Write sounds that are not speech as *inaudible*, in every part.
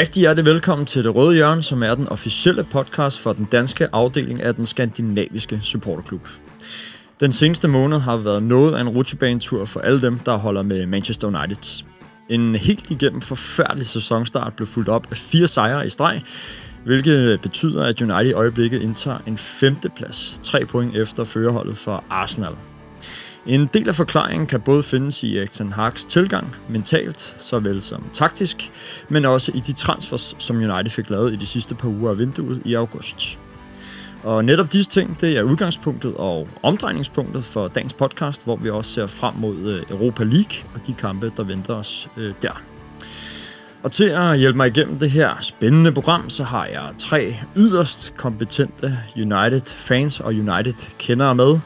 Rigtig hjertelig velkommen til Det Røde Hjørne, som er den officielle podcast for den danske afdeling af den skandinaviske supporterklub. Den seneste måned har været noget af en rutsjebanetur for alle dem, der holder med Manchester United. En helt igennem forfærdelig sæsonstart blev fuldt op af fire sejre i streg, hvilket betyder, at United i øjeblikket indtager en femteplads, tre point efter førerholdet for Arsenal. En del af forklaringen kan både findes i Erik Ten Hag's tilgang, mentalt såvel som taktisk, men også i de transfers, som United fik lavet i de sidste par uger af vinduet i august. Og netop disse ting, det er udgangspunktet og omdrejningspunktet for dagens podcast, hvor vi også ser frem mod øh, Europa League og de kampe, der venter os øh, der. Og til at hjælpe mig igennem det her spændende program, så har jeg tre yderst kompetente United-fans og United-kendere med.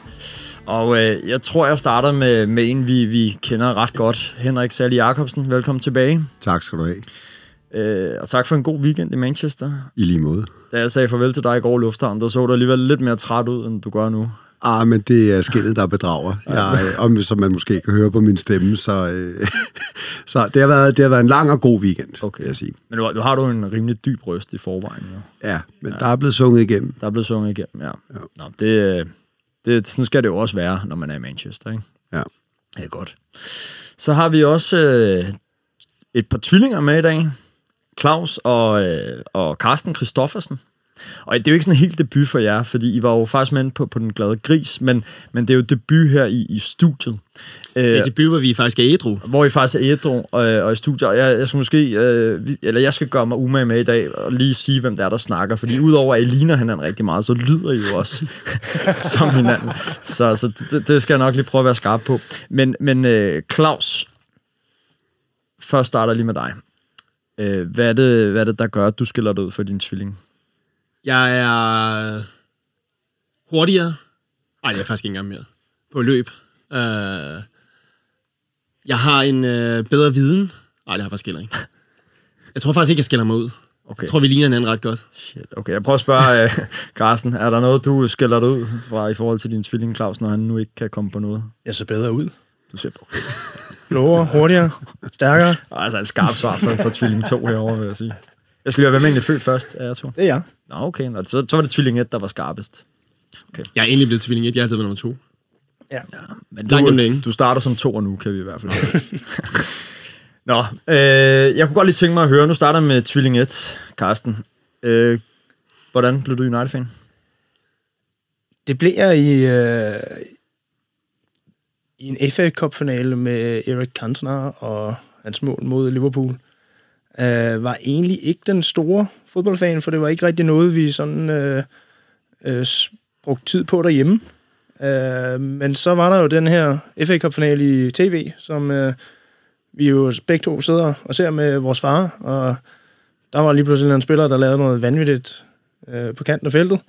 Og øh, jeg tror, jeg starter med, med en, vi, vi kender ret godt. Henrik Sally Jacobsen, velkommen tilbage. Tak skal du have. Øh, og tak for en god weekend i Manchester. I lige måde. Da jeg sagde farvel til dig i går i lufthavn, der så du alligevel lidt mere træt ud, end du gør nu. Ah, men det er skillet, der bedrager. Jeg, om, som man måske kan høre på min stemme, så, øh, *laughs* så det, har været, det har været en lang og god weekend, okay. vil jeg sige. Men nu, nu har du en rimelig dyb røst i forvejen. Jo. Ja, men ja. der er blevet sunget igennem. Der er blevet sunget igennem, ja. ja. Nå, det, det, sådan skal det jo også være, når man er i Manchester, ikke? Ja. Det er godt. Så har vi også øh, et par tvillinger med i dag. Claus og, øh, og Carsten Christoffersen. Og det er jo ikke sådan helt debut for jer, fordi I var jo faktisk med på, på Den Glade Gris, men, men det er jo debut her i, i studiet. Det er debut, hvor vi faktisk er ædru. Hvor I faktisk er ædru og, og i studiet. Og jeg, jeg skal måske, øh, eller jeg skal gøre mig umage med i dag, og lige sige, hvem der er, der snakker. Fordi udover at I ligner hinanden rigtig meget, så lyder I jo også *laughs* som hinanden. Så, så det, det skal jeg nok lige prøve at være skarp på. Men, men øh, Claus, først starter lige med dig. Øh, hvad, er det, hvad er det, der gør, at du skiller dig ud for din tvilling? Jeg er hurtigere. Nej, det er faktisk ikke engang mere. På løb. Uh, jeg har en uh, bedre viden. Nej, det har jeg faktisk heller ikke. Jeg tror faktisk ikke, jeg skiller mig ud. Okay. Jeg tror, vi ligner hinanden ret godt. Shit, okay. Jeg prøver at spørge, uh, Carsten, er der noget, du skiller dig ud fra i forhold til din tvilling Claus, når han nu ikke kan komme på noget? Jeg ser bedre ud. Du ser okay. Blåere, hurtigere, stærkere. Altså et skarpt svar for, for tvilling 2 herovre, vil jeg sige. Jeg skal lige være, hvem egentlig født først af jer to? Det er jeg. Nå, okay. Nå, så, så var det tvilling 1, der var skarpest. Okay. Jeg er egentlig blevet tvilling 1. Jeg har altid været nummer 2. Ja. ja men du, du starter som to, og nu kan vi i hvert fald. *laughs* Nå, øh, jeg kunne godt lige tænke mig at høre, nu starter med tvilling 1, Carsten. Øh, hvordan blev du United-fan? Det blev jeg i, øh, i en FA Cup-finale med Erik Cantona og hans mål mod Liverpool. Øh, var egentlig ikke den store fodboldfan, for det var ikke rigtig noget, vi sådan øh, øh, brugte tid på derhjemme. Øh, men så var der jo den her FA Cup-finale i tv, som øh, vi jo begge to sidder og ser med vores far, og der var lige pludselig en spiller, der lavede noget vanvittigt øh, på kanten af feltet.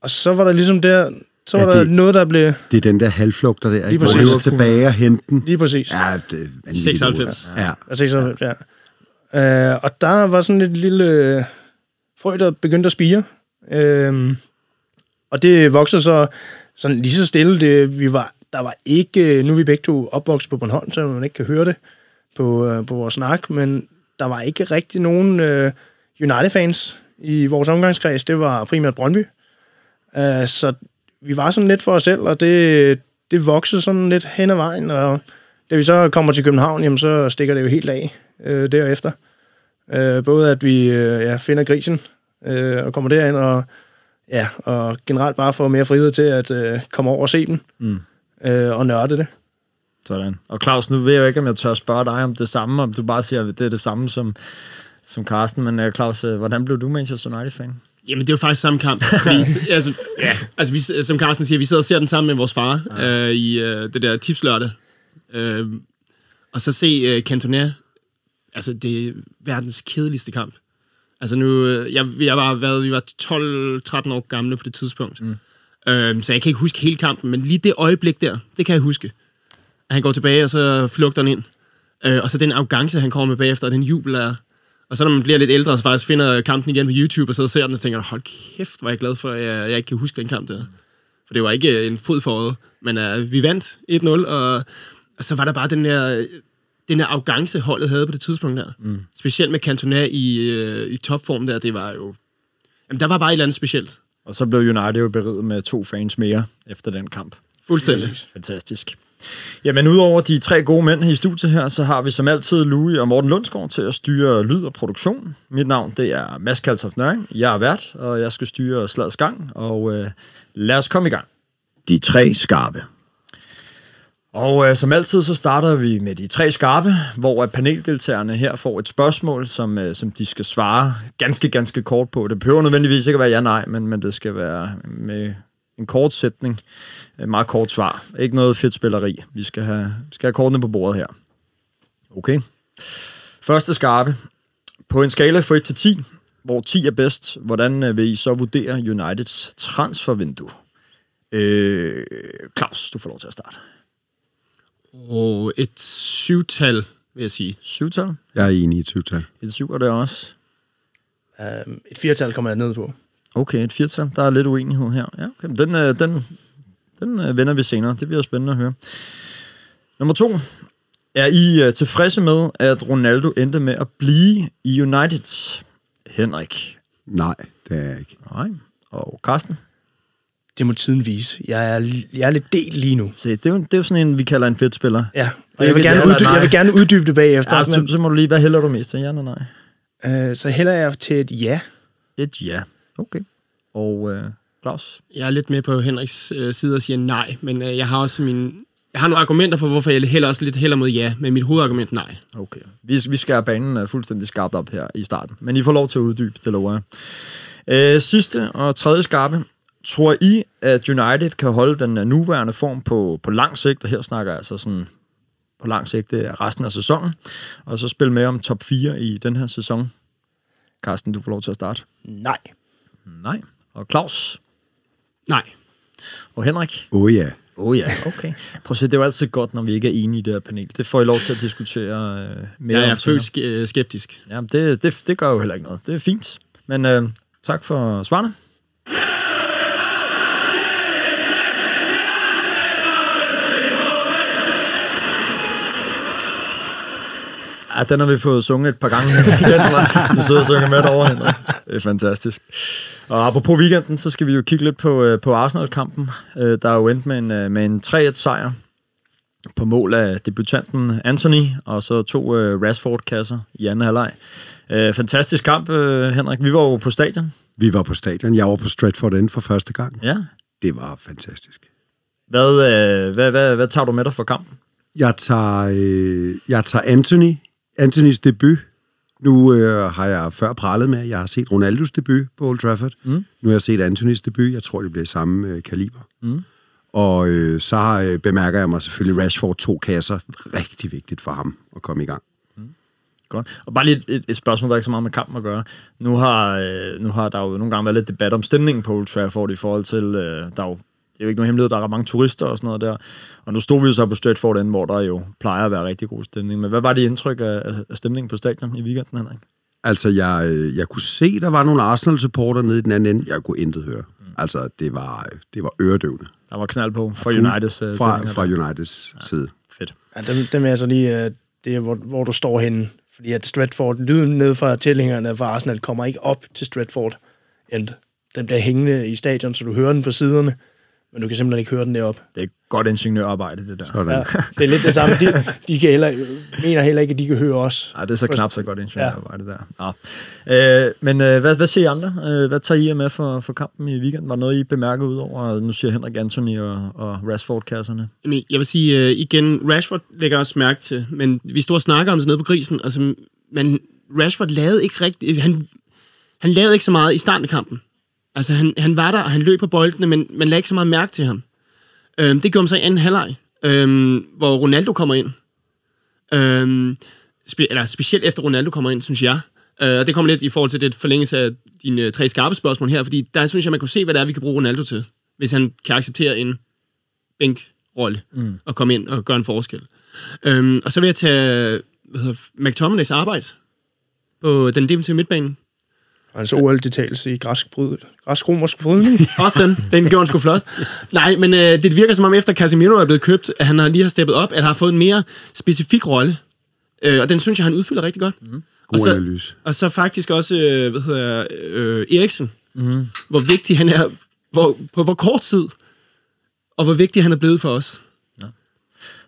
Og så var der ligesom der, så var ja, det, der noget, der blev... Det er den der halvflugter der, lige præcis. hvor tilbage og hente den. Lige præcis. Ja, det er 96. Ja. ja. 96, ja. Øh, og der var sådan et lille øh, frø, der begyndte at spire. Øh, og det voksede så sådan lige så stille. Det, vi var, der var ikke, øh, nu er vi begge to opvokset på Bornholm, så man ikke kan høre det på, øh, på vores snak, men der var ikke rigtig nogen øh, United-fans i vores omgangskreds. Det var primært Brøndby. Øh, så vi var sådan lidt for os selv, og det, det voksede sådan lidt hen ad vejen, og da vi så kommer til København, jamen, så stikker det jo helt af øh, derefter. Øh, både at vi øh, ja, finder grisen øh, og kommer derind, og, ja, og generelt bare får mere frihed til at øh, komme over og se den, mm. øh, og nørde det. Sådan. Og Claus, nu ved jeg jo ikke, om jeg tør spørge dig om det samme, om du bare siger, at det er det samme som, som Carsten, men uh, Claus, uh, hvordan blev du Manchester United-fan? Jamen, det er jo faktisk samme kamp. *laughs* Fordi, altså, ja, altså vi, som Carsten siger, vi sidder og ser den sammen med vores far ja. øh, i øh, det der tipslørdag. Øh, og så se øh, Cantona. Altså, det er verdens kedeligste kamp. Altså nu, øh, jeg, jeg var, hvad, vi var 12-13 år gamle på det tidspunkt. Mm. Øh, så jeg kan ikke huske hele kampen, men lige det øjeblik der, det kan jeg huske. At han går tilbage, og så flugter han ind. Øh, og så den arrogance, han kommer med bagefter, og den jubel er... Og så når man bliver lidt ældre, så faktisk finder kampen igen på YouTube, og så ser den, og så tænker jeg, hold kæft, hvor er jeg glad for, at jeg, jeg ikke kan huske den kamp der. For det var ikke en fod for øjet, men uh, vi vandt 1-0, og, og så var der bare den der, den der arrogance, holdet havde på det tidspunkt der. Mm. Specielt med Cantona i, uh, i topform der, det var jo... Jamen, der var bare et eller andet specielt. Og så blev United jo beriget med to fans mere efter den kamp. Fuldstændig. Fantastisk. Jamen, udover de tre gode mænd i studiet her, så har vi som altid Louis og Morten Lundsgaard til at styre lyd og produktion. Mit navn, det er Mads Kaltoff Nøring. Jeg er vært, og jeg skal styre slags gang, og øh, lad os komme i gang. De tre skarpe. Og øh, som altid, så starter vi med de tre skarpe, hvor øh, paneldeltagerne her får et spørgsmål, som, øh, som de skal svare ganske, ganske kort på. Det behøver nødvendigvis ikke at være ja-nej, men, men det skal være med en kort sætning, et meget kort svar. Ikke noget fedt spilleri. Vi skal have, vi skal have kortene på bordet her. Okay. Første skarpe. På en skala fra 1 til 10, hvor 10 er bedst, hvordan øh, vil I så vurdere Uniteds transfervindue? Øh, Claus, du får lov til at starte. Og et syvtal, vil jeg sige. Syvtal? Jeg er enig i et syvtal. Et syv er det også. Um, et firtal kommer jeg ned på. Okay, et firtal. Der er lidt uenighed her. Ja, okay. Den, øh, den, den øh, vender vi senere. Det bliver spændende at høre. Nummer to. Er I øh, tilfredse med, at Ronaldo endte med at blive i United? Henrik? Nej, det er jeg ikke. Nej. Og Carsten? Det må tiden vise. Jeg er, jeg er lidt delt lige nu. Se, det er, jo, det er jo sådan en, vi kalder en fedt spiller. Ja, og jeg vil, gerne uddybe, jeg vil gerne uddybe det bagefter. Ja, så, så må du lige, hvad hælder du mest til? Ja eller nej? Uh, så hælder jeg til et ja. Et ja. Okay. Og uh, Claus? Jeg er lidt med på Henriks uh, side og siger nej, men uh, jeg har også min... Jeg har nogle argumenter for, hvorfor jeg hælder også lidt hælder mod ja, men mit hovedargument nej. Okay. Vi, vi skal have banen uh, fuldstændig skarpt op her i starten, men I får lov til at uddybe, det lover jeg. Uh, sidste og tredje skarpe. Tror I, at United kan holde den nuværende form på, på lang sigt, og her snakker jeg altså sådan på lang sigt, det er resten af sæsonen, og så spille med om top 4 i den her sæson? Carsten, du får lov til at starte. Nej. Nej. Og Claus? Nej. Og Henrik? Åh oh, ja. Åh oh, ja, okay. Prøv at se, det er jo altid godt, når vi ikke er enige i det her panel. Det får I lov til at diskutere øh, mere ja, jeg om. Jeg føler skeptisk. Ja, det, det, det gør jo heller ikke noget. Det er fint. Men øh, tak for svarene. Ja, den har vi fået sunget et par gange igen. Du sidder og synger med over Henrik. Det er fantastisk. Og apropos weekenden, så skal vi jo kigge lidt på, øh, på Arsenal-kampen, øh, der er jo endt med en, øh, med en 3-1-sejr på mål af debutanten Anthony, og så to Rashford-kasser i anden halvleg. Fantastisk kamp, Henrik. Vi var jo på stadion. Vi var på stadion. Jeg var på Stratford End for første gang. Ja. Det var fantastisk. Hvad, hvad, hvad, hvad tager du med dig for kampen? Jeg tager, øh, jeg tager Anthony Anthony's debut. Nu øh, har jeg før pralet med, at jeg har set Ronaldos debut på Old Trafford. Mm. Nu har jeg set Anthony's debut. Jeg tror, det bliver samme øh, kaliber. Mm. Og øh, så øh, bemærker jeg mig selvfølgelig Rashford to kasser. Rigtig vigtigt for ham at komme i gang. Mm. Godt. Og bare lige et, et spørgsmål, der ikke så meget med kampen at gøre. Nu har, øh, nu har der jo nogle gange været lidt debat om stemningen på Old Trafford i forhold til, øh, der er jo det er jo ikke nogen hemmelighed, der er mange turister og sådan noget der. Og nu stod vi jo så på Stratford End, hvor der jo plejer at være rigtig god stemning. Men hvad var det indtryk af, af stemningen på stadion i weekenden, Henrik? Altså, jeg, øh, jeg kunne se, der var nogle Arsenal-supporter nede i den anden ende. Jeg kunne intet høre. Mm. Altså, det var, det var øredøvende. Der var knald på fra Uniteds uh, fra, fra Uniteds ja, side. Fedt. Ja, dem, dem er så lige, uh, det er, hvor, hvor du står henne. Fordi at Stratford, lyden ned fra tilhængerne fra Arsenal, kommer ikke op til Stratford End. Den bliver hængende i stadion, så du hører den på siderne men du kan simpelthen ikke høre den deroppe. Det er godt ingeniørarbejde, det der. Sådan. Ja, det er lidt det samme. De, de kan heller, mener heller ikke, at de kan høre os. Nej, det er så knap så godt ingeniørarbejde ja. der. Nå. Øh, men øh, hvad, hvad siger I andre? Øh, hvad tager I med for, for kampen i weekenden? Var der noget, I bemærker ud over, nu siger Henrik Anthony og, og Rashford-kasserne? Jamen, Jeg vil sige, uh, igen, Rashford lægger også mærke til, men vi står og snakker om det nede på grisen, altså, men Rashford lavede ikke rigtig, han, han lavede ikke så meget i starten af kampen. Altså, han, han var der, og han løb på boldene, men man lagde ikke så meget mærke til ham. Øhm, det gjorde man så i anden halvleg, øhm, hvor Ronaldo kommer ind. Øhm, spe, eller specielt efter Ronaldo kommer ind, synes jeg. Øh, og det kommer lidt i forhold til det forlængelse af dine tre skarpe spørgsmål her, fordi der synes jeg, man kunne se, hvad det er, vi kan bruge Ronaldo til, hvis han kan acceptere en bænk-rolle mm. og komme ind og gøre en forskel. Øhm, og så vil jeg tage hvad hedder, McTominays arbejde på den defensive midtbane. Altså OL-deltagelse i græsk, bryd, græsk-romersk brydning. *laughs* Også den. Den gjorde han sgu flot. Nej, men øh, det virker som om, efter Casemiro er blevet købt, at han har lige har steppet op, at han har fået en mere specifik rolle. Øh, og den synes jeg, han udfylder rigtig godt. Mm. God og, så, analyse. og så faktisk også, øh, hvad hedder øh, Eriksen. Mm. Hvor vigtig han er, hvor, på hvor kort tid, og hvor vigtig han er blevet for os.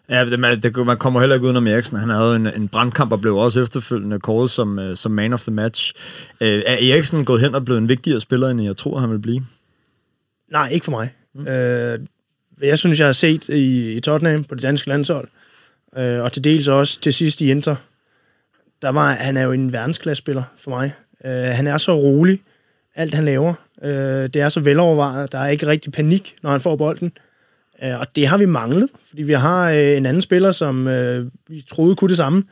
Ja, det, man, det, man kommer heller ikke udenom Eriksen. Han havde en, en brandkamp og blev også efterfølgende kåret som, uh, som man of the match. Uh, er Eriksen gået hen og blevet en vigtigere spiller, end jeg tror, han vil blive? Nej, ikke for mig. Mm. Øh, jeg synes, jeg har set i, i Tottenham på det danske landshold, øh, og til dels også til sidst i Inter, der var, han er jo en verdensklassespiller for mig. Øh, han er så rolig, alt han laver. Øh, det er så velovervejet, der er ikke rigtig panik, når han får bolden. Øh, og det har vi manglet, fordi vi har øh, en anden spiller, som øh, vi troede kunne det samme,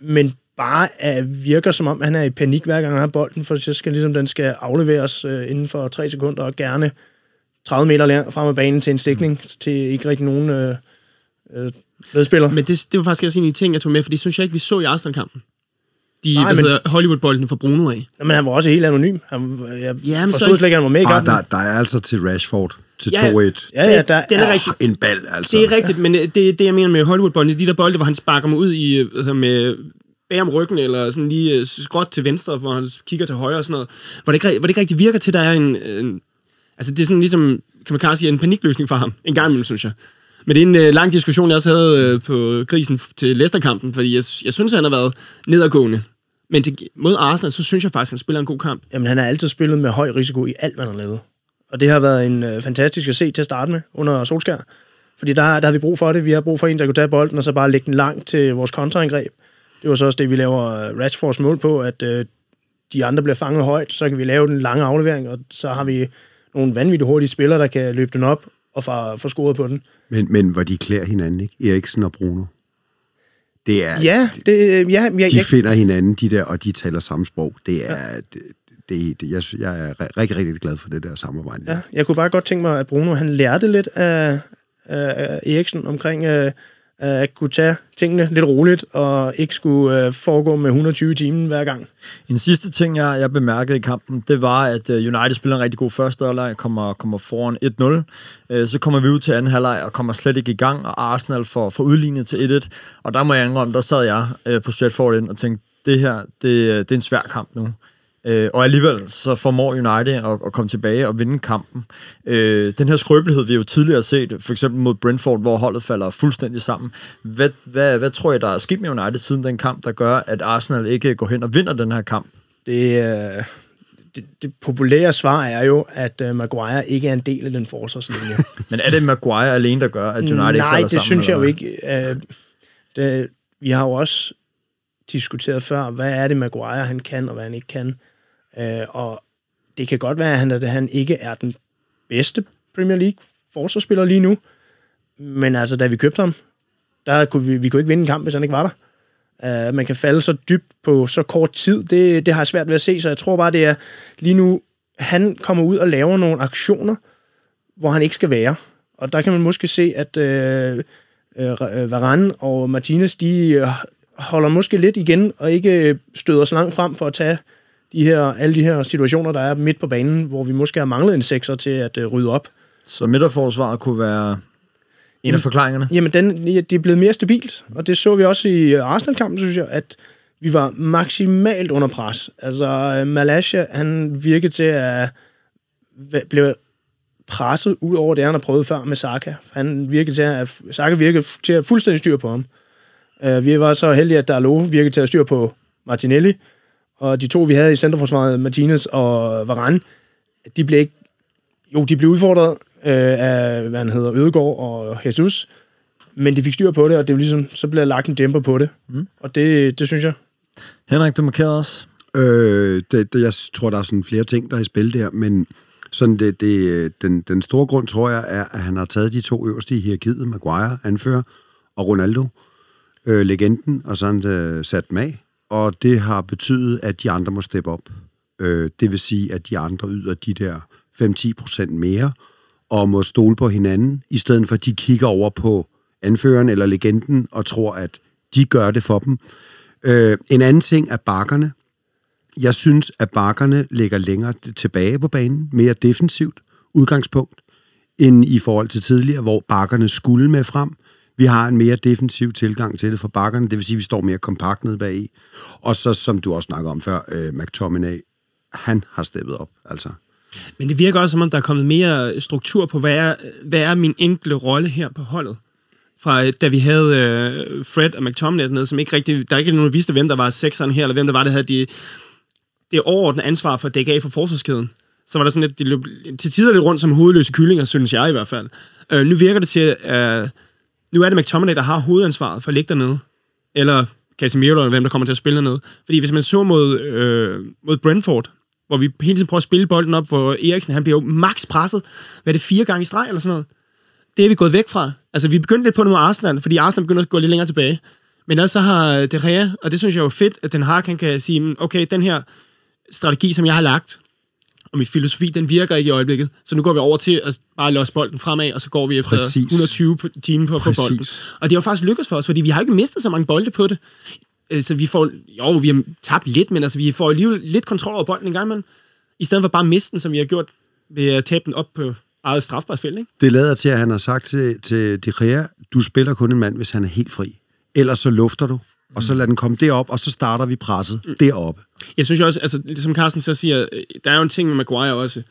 men bare øh, virker som om, han er i panik hver gang han har bolden, for så skal ligesom, den skal afleveres øh, inden for tre sekunder, og gerne 30 meter frem af banen til en stikning, mm. til ikke rigtig nogen øh, øh, medspiller. Men det, det var faktisk også en af de ting, jeg tog med, for det synes jeg ikke, vi så i Arsenal-kampen. De Nej, men-. Hollywood-bolden fra Bruno af. Men han var også helt anonym. Han, jeg Ja, men forstod så- slet ikke, at han var med i Ah, kampen. der, der er altså til Rashford til Ja. 2-1. Ja, ja, der Den er er, rigtig. En ball, altså. Det er rigtigt, men det, det jeg mener med Hollywood-bolden, det de der bolde, hvor han sparker mig ud i, øh, med bag om ryggen, eller sådan lige øh, skråt til venstre, hvor han kigger til højre og sådan noget, hvor det ikke, hvor det ikke rigtig virker til, at der er en, en altså det er sådan ligesom, kan man kanskje sige, en panikløsning for ham, en gang imellem, synes jeg. Men det er en øh, lang diskussion, jeg også havde øh, på grisen til Leicester-kampen, fordi jeg, jeg synes, han har været nedadgående. Men til, mod Arsenal, så synes jeg faktisk, han spiller en god kamp. Jamen, han har altid spillet med høj risiko i alt, hvad han har lavet. Og det har været en øh, fantastisk at se til at starte med under Solskær. Fordi der, der har vi brug for det. Vi har brug for en, der kunne tage bolden og så bare lægge den langt til vores kontraangreb. Det var så også det, vi laver øh, Rashfords mål på, at øh, de andre bliver fanget højt, så kan vi lave den lange aflevering, og så har vi nogle vanvittigt hurtige spillere, der kan løbe den op og få, få scoret på den. Men, men hvor de klæder hinanden, ikke? Eriksen og Bruno. Det er, Ja, det, ja, ja, de jeg, finder hinanden, de der, og de taler samme sprog. Det er, ja. det, det, det, jeg, jeg er ri- rigtig, rigtig glad for det der samarbejde. Ja, jeg kunne bare godt tænke mig, at Bruno han lærte lidt af, af Eriksen omkring øh, at kunne tage tingene lidt roligt, og ikke skulle øh, foregå med 120 i timen hver gang. En sidste ting, jeg, jeg bemærkede i kampen, det var, at øh, United spiller en rigtig god første halvleg, kommer, kommer foran 1-0. Øh, Så kommer vi ud til anden halvleg og kommer slet ikke i gang, og Arsenal får, får udlignet til 1-1. Og der må jeg indrømme, der sad jeg øh, på Stratford ind og tænkte, det her, det, det er en svær kamp nu. Øh, og alligevel så formår United at, at komme tilbage og vinde kampen. Øh, den her skrøbelighed, vi jo tidligere har set, for eksempel mod Brentford, hvor holdet falder fuldstændig sammen. Hvad, hvad, hvad tror jeg, der er sket med United siden den kamp, der gør, at Arsenal ikke går hen og vinder den her kamp? Det, øh, det, det populære svar er jo, at øh, Maguire ikke er en del af den forsvarslinje. *laughs* Men er det Maguire alene, der gør, at United ikke Nej, falder det sammen? synes jeg jo ikke. Øh, det, vi har jo også diskuteret før, hvad er det Maguire, han kan, og hvad han ikke kan. Øh, og det kan godt være, at han, at han ikke er den bedste Premier League forsvarsspiller lige nu. Men altså, da vi købte ham, der kunne vi, vi kunne ikke vinde en kamp, hvis han ikke var der. Uh, man kan falde så dybt på så kort tid, det, det har jeg svært ved at se, så jeg tror bare, det er lige nu, han kommer ud og laver nogle aktioner, hvor han ikke skal være. Og der kan man måske se, at øh, øh, øh Varane og Martinez, de øh, holder måske lidt igen, og ikke støder så langt frem for at tage de her, alle de her situationer, der er midt på banen, hvor vi måske har manglet en sekser til at øh, rydde op. Så midterforsvaret kunne være en af forklaringerne? Jamen, den, det er blevet mere stabilt, og det så vi også i øh, Arsenal-kampen, synes jeg, at vi var maksimalt under pres. Altså, øh, Malaysia, han virkede til at blive presset ud over det, han har prøvet før med Saka. Han virkede til at, Saka virkede til at fuldstændig styr på ham. Uh, vi var så heldige, at Darlo virkede til at styr på Martinelli, og de to, vi havde i centerforsvaret, Martinez og Varane, de blev ikke... Jo, de blev udfordret uh, af, hvad han hedder, Ødegaard og Jesus, men de fik styr på det, og det var ligesom, så blev lagt en dæmper på det. Mm. Og det, det synes jeg. Henrik, du markerede os. Øh, det, det, jeg tror, der er sådan flere ting, der er i spil der, men sådan det, det, den, den store grund, tror jeg, er, at han har taget de to øverste i hierarkiet, Maguire, anfører, og Ronaldo, øh, legenden, og så han øh, sat dem af. Og det har betydet, at de andre må steppe op. Øh, det vil sige, at de andre yder de der 5-10 procent mere, og må stole på hinanden, i stedet for at de kigger over på anføreren eller legenden, og tror, at de gør det for dem. Øh, en anden ting er bakkerne. Jeg synes, at bakkerne ligger længere tilbage på banen, mere defensivt udgangspunkt, end i forhold til tidligere, hvor bakkerne skulle med frem. Vi har en mere defensiv tilgang til det fra bakkerne, det vil sige, at vi står mere kompakt nede bagi. Og så, som du også snakker om før, øh, McTominay, han har steppet op, altså. Men det virker også, som om der er kommet mere struktur på, hvad er, hvad er min enkle rolle her på holdet? Fra øh, da vi havde øh, Fred og McTominay nede, som ikke rigtig, der er ikke nogen, der vidste, hvem der var sekseren her, eller hvem der var, der havde de, det overordnede ansvar for at dække af for forsvarskæden. Så var der sådan lidt, de løb til tider lidt rundt som hovedløse kyllinger, synes jeg i hvert fald. Øh, nu virker det til, at øh, nu er det McTominay, der har hovedansvaret for at ligge dernede. Eller Casemiro, eller hvem der kommer til at spille dernede. Fordi hvis man så mod, øh, mod Brentford, hvor vi hele tiden prøver at spille bolden op, hvor Eriksen han bliver jo max presset. Hvad er det, fire gange i streg eller sådan noget? Det er vi gået væk fra. Altså, vi begyndte lidt på noget med Arsenal, fordi Arsenal begynder at gå lidt længere tilbage. Men også så har De Gea, og det synes jeg er jo fedt, at Den har kan, kan sige, mm, okay, den her strategi, som jeg har lagt, og min filosofi, den virker ikke i øjeblikket. Så nu går vi over til at bare løse bolden fremad, og så går vi efter Præcis. 120 timer på at få bolden. Og det har faktisk lykkedes for os, fordi vi har ikke mistet så mange bolde på det. Øh, Så vi får, jo, vi har tabt lidt, men altså, vi får alligevel lidt kontrol over bolden en gang, men i stedet for bare at miste den, som vi har gjort ved at tabe den op på eget strafbart felt, ikke? Det lader til, at han har sagt til, til De Gea, du spiller kun en mand, hvis han er helt fri. Ellers så lufter du, og så lader den komme derop, og så starter vi presset deroppe. Jeg synes jo også, altså, som Carsten så siger, øh, der er jo en ting med Maguire også.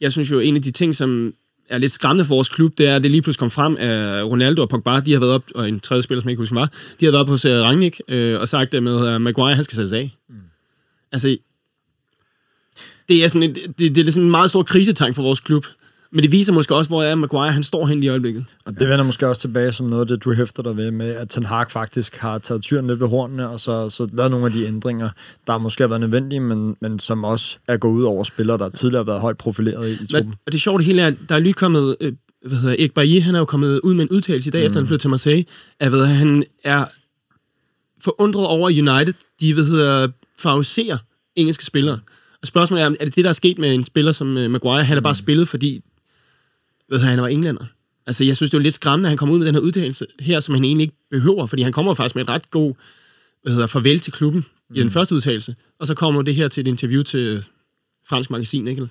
Jeg synes jo, en af de ting, som er lidt skræmmende for vores klub, det er, at det lige pludselig kom frem, at Ronaldo og Pogba, de har været op, og en tredje spiller, som jeg ikke husker var, de har været op hos Rangnick øh, og sagt det med, at Maguire, han skal sættes af. Mm. Altså, det er sådan et, det, det er sådan en meget stor krisetegn for vores klub. Men det viser måske også, hvor er Maguire, han står hen i øjeblikket. Og det vender måske også tilbage som noget af det, du hæfter dig ved med, at Ten Hag faktisk har taget tyren lidt ved hornene, og så, så lavet nogle af de ændringer, der måske har været nødvendige, men, men som også er gået ud over spillere, der tidligere har været højt profileret i, i truppen. Og det sjove det hele er, at der er lige kommet, øh, hvad hedder Erik Bailly, han er jo kommet ud med en udtalelse i dag, mm. efter han flyttede til Marseille, at ved, han er forundret over United, de hvad hedder, favoriserer engelske spillere. Og spørgsmålet er, er det det, der er sket med en spiller som uh, Maguire? Han er bare spillet, fordi ved du, han var englænder. Altså, jeg synes, det var lidt skræmmende, at han kom ud med den her udtalelse her, som han egentlig ikke behøver, fordi han kommer faktisk med et ret god hvad hedder, farvel til klubben mm. i den første udtalelse, og så kommer det her til et interview til fransk magasin, ikke?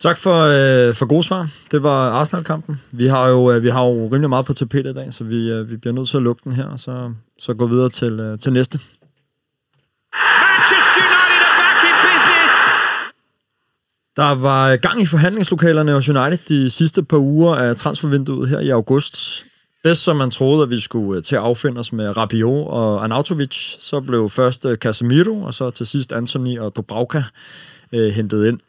Tak for, øh, for gode svar. Det var Arsenal-kampen. Vi har jo, øh, vi har jo rimelig meget på tapetet i dag, så vi, øh, vi bliver nødt til at lukke den her, og så, så gå videre til, øh, til næste. Manchester United are back in business. Der var gang i forhandlingslokalerne hos United de sidste par uger af transfervinduet her i august. Bedst som man troede, at vi skulle øh, til at affinde os med Rabiot og Anautovic, så blev først øh, Casemiro, og så til sidst Anthony og Dubravka øh, hentet ind.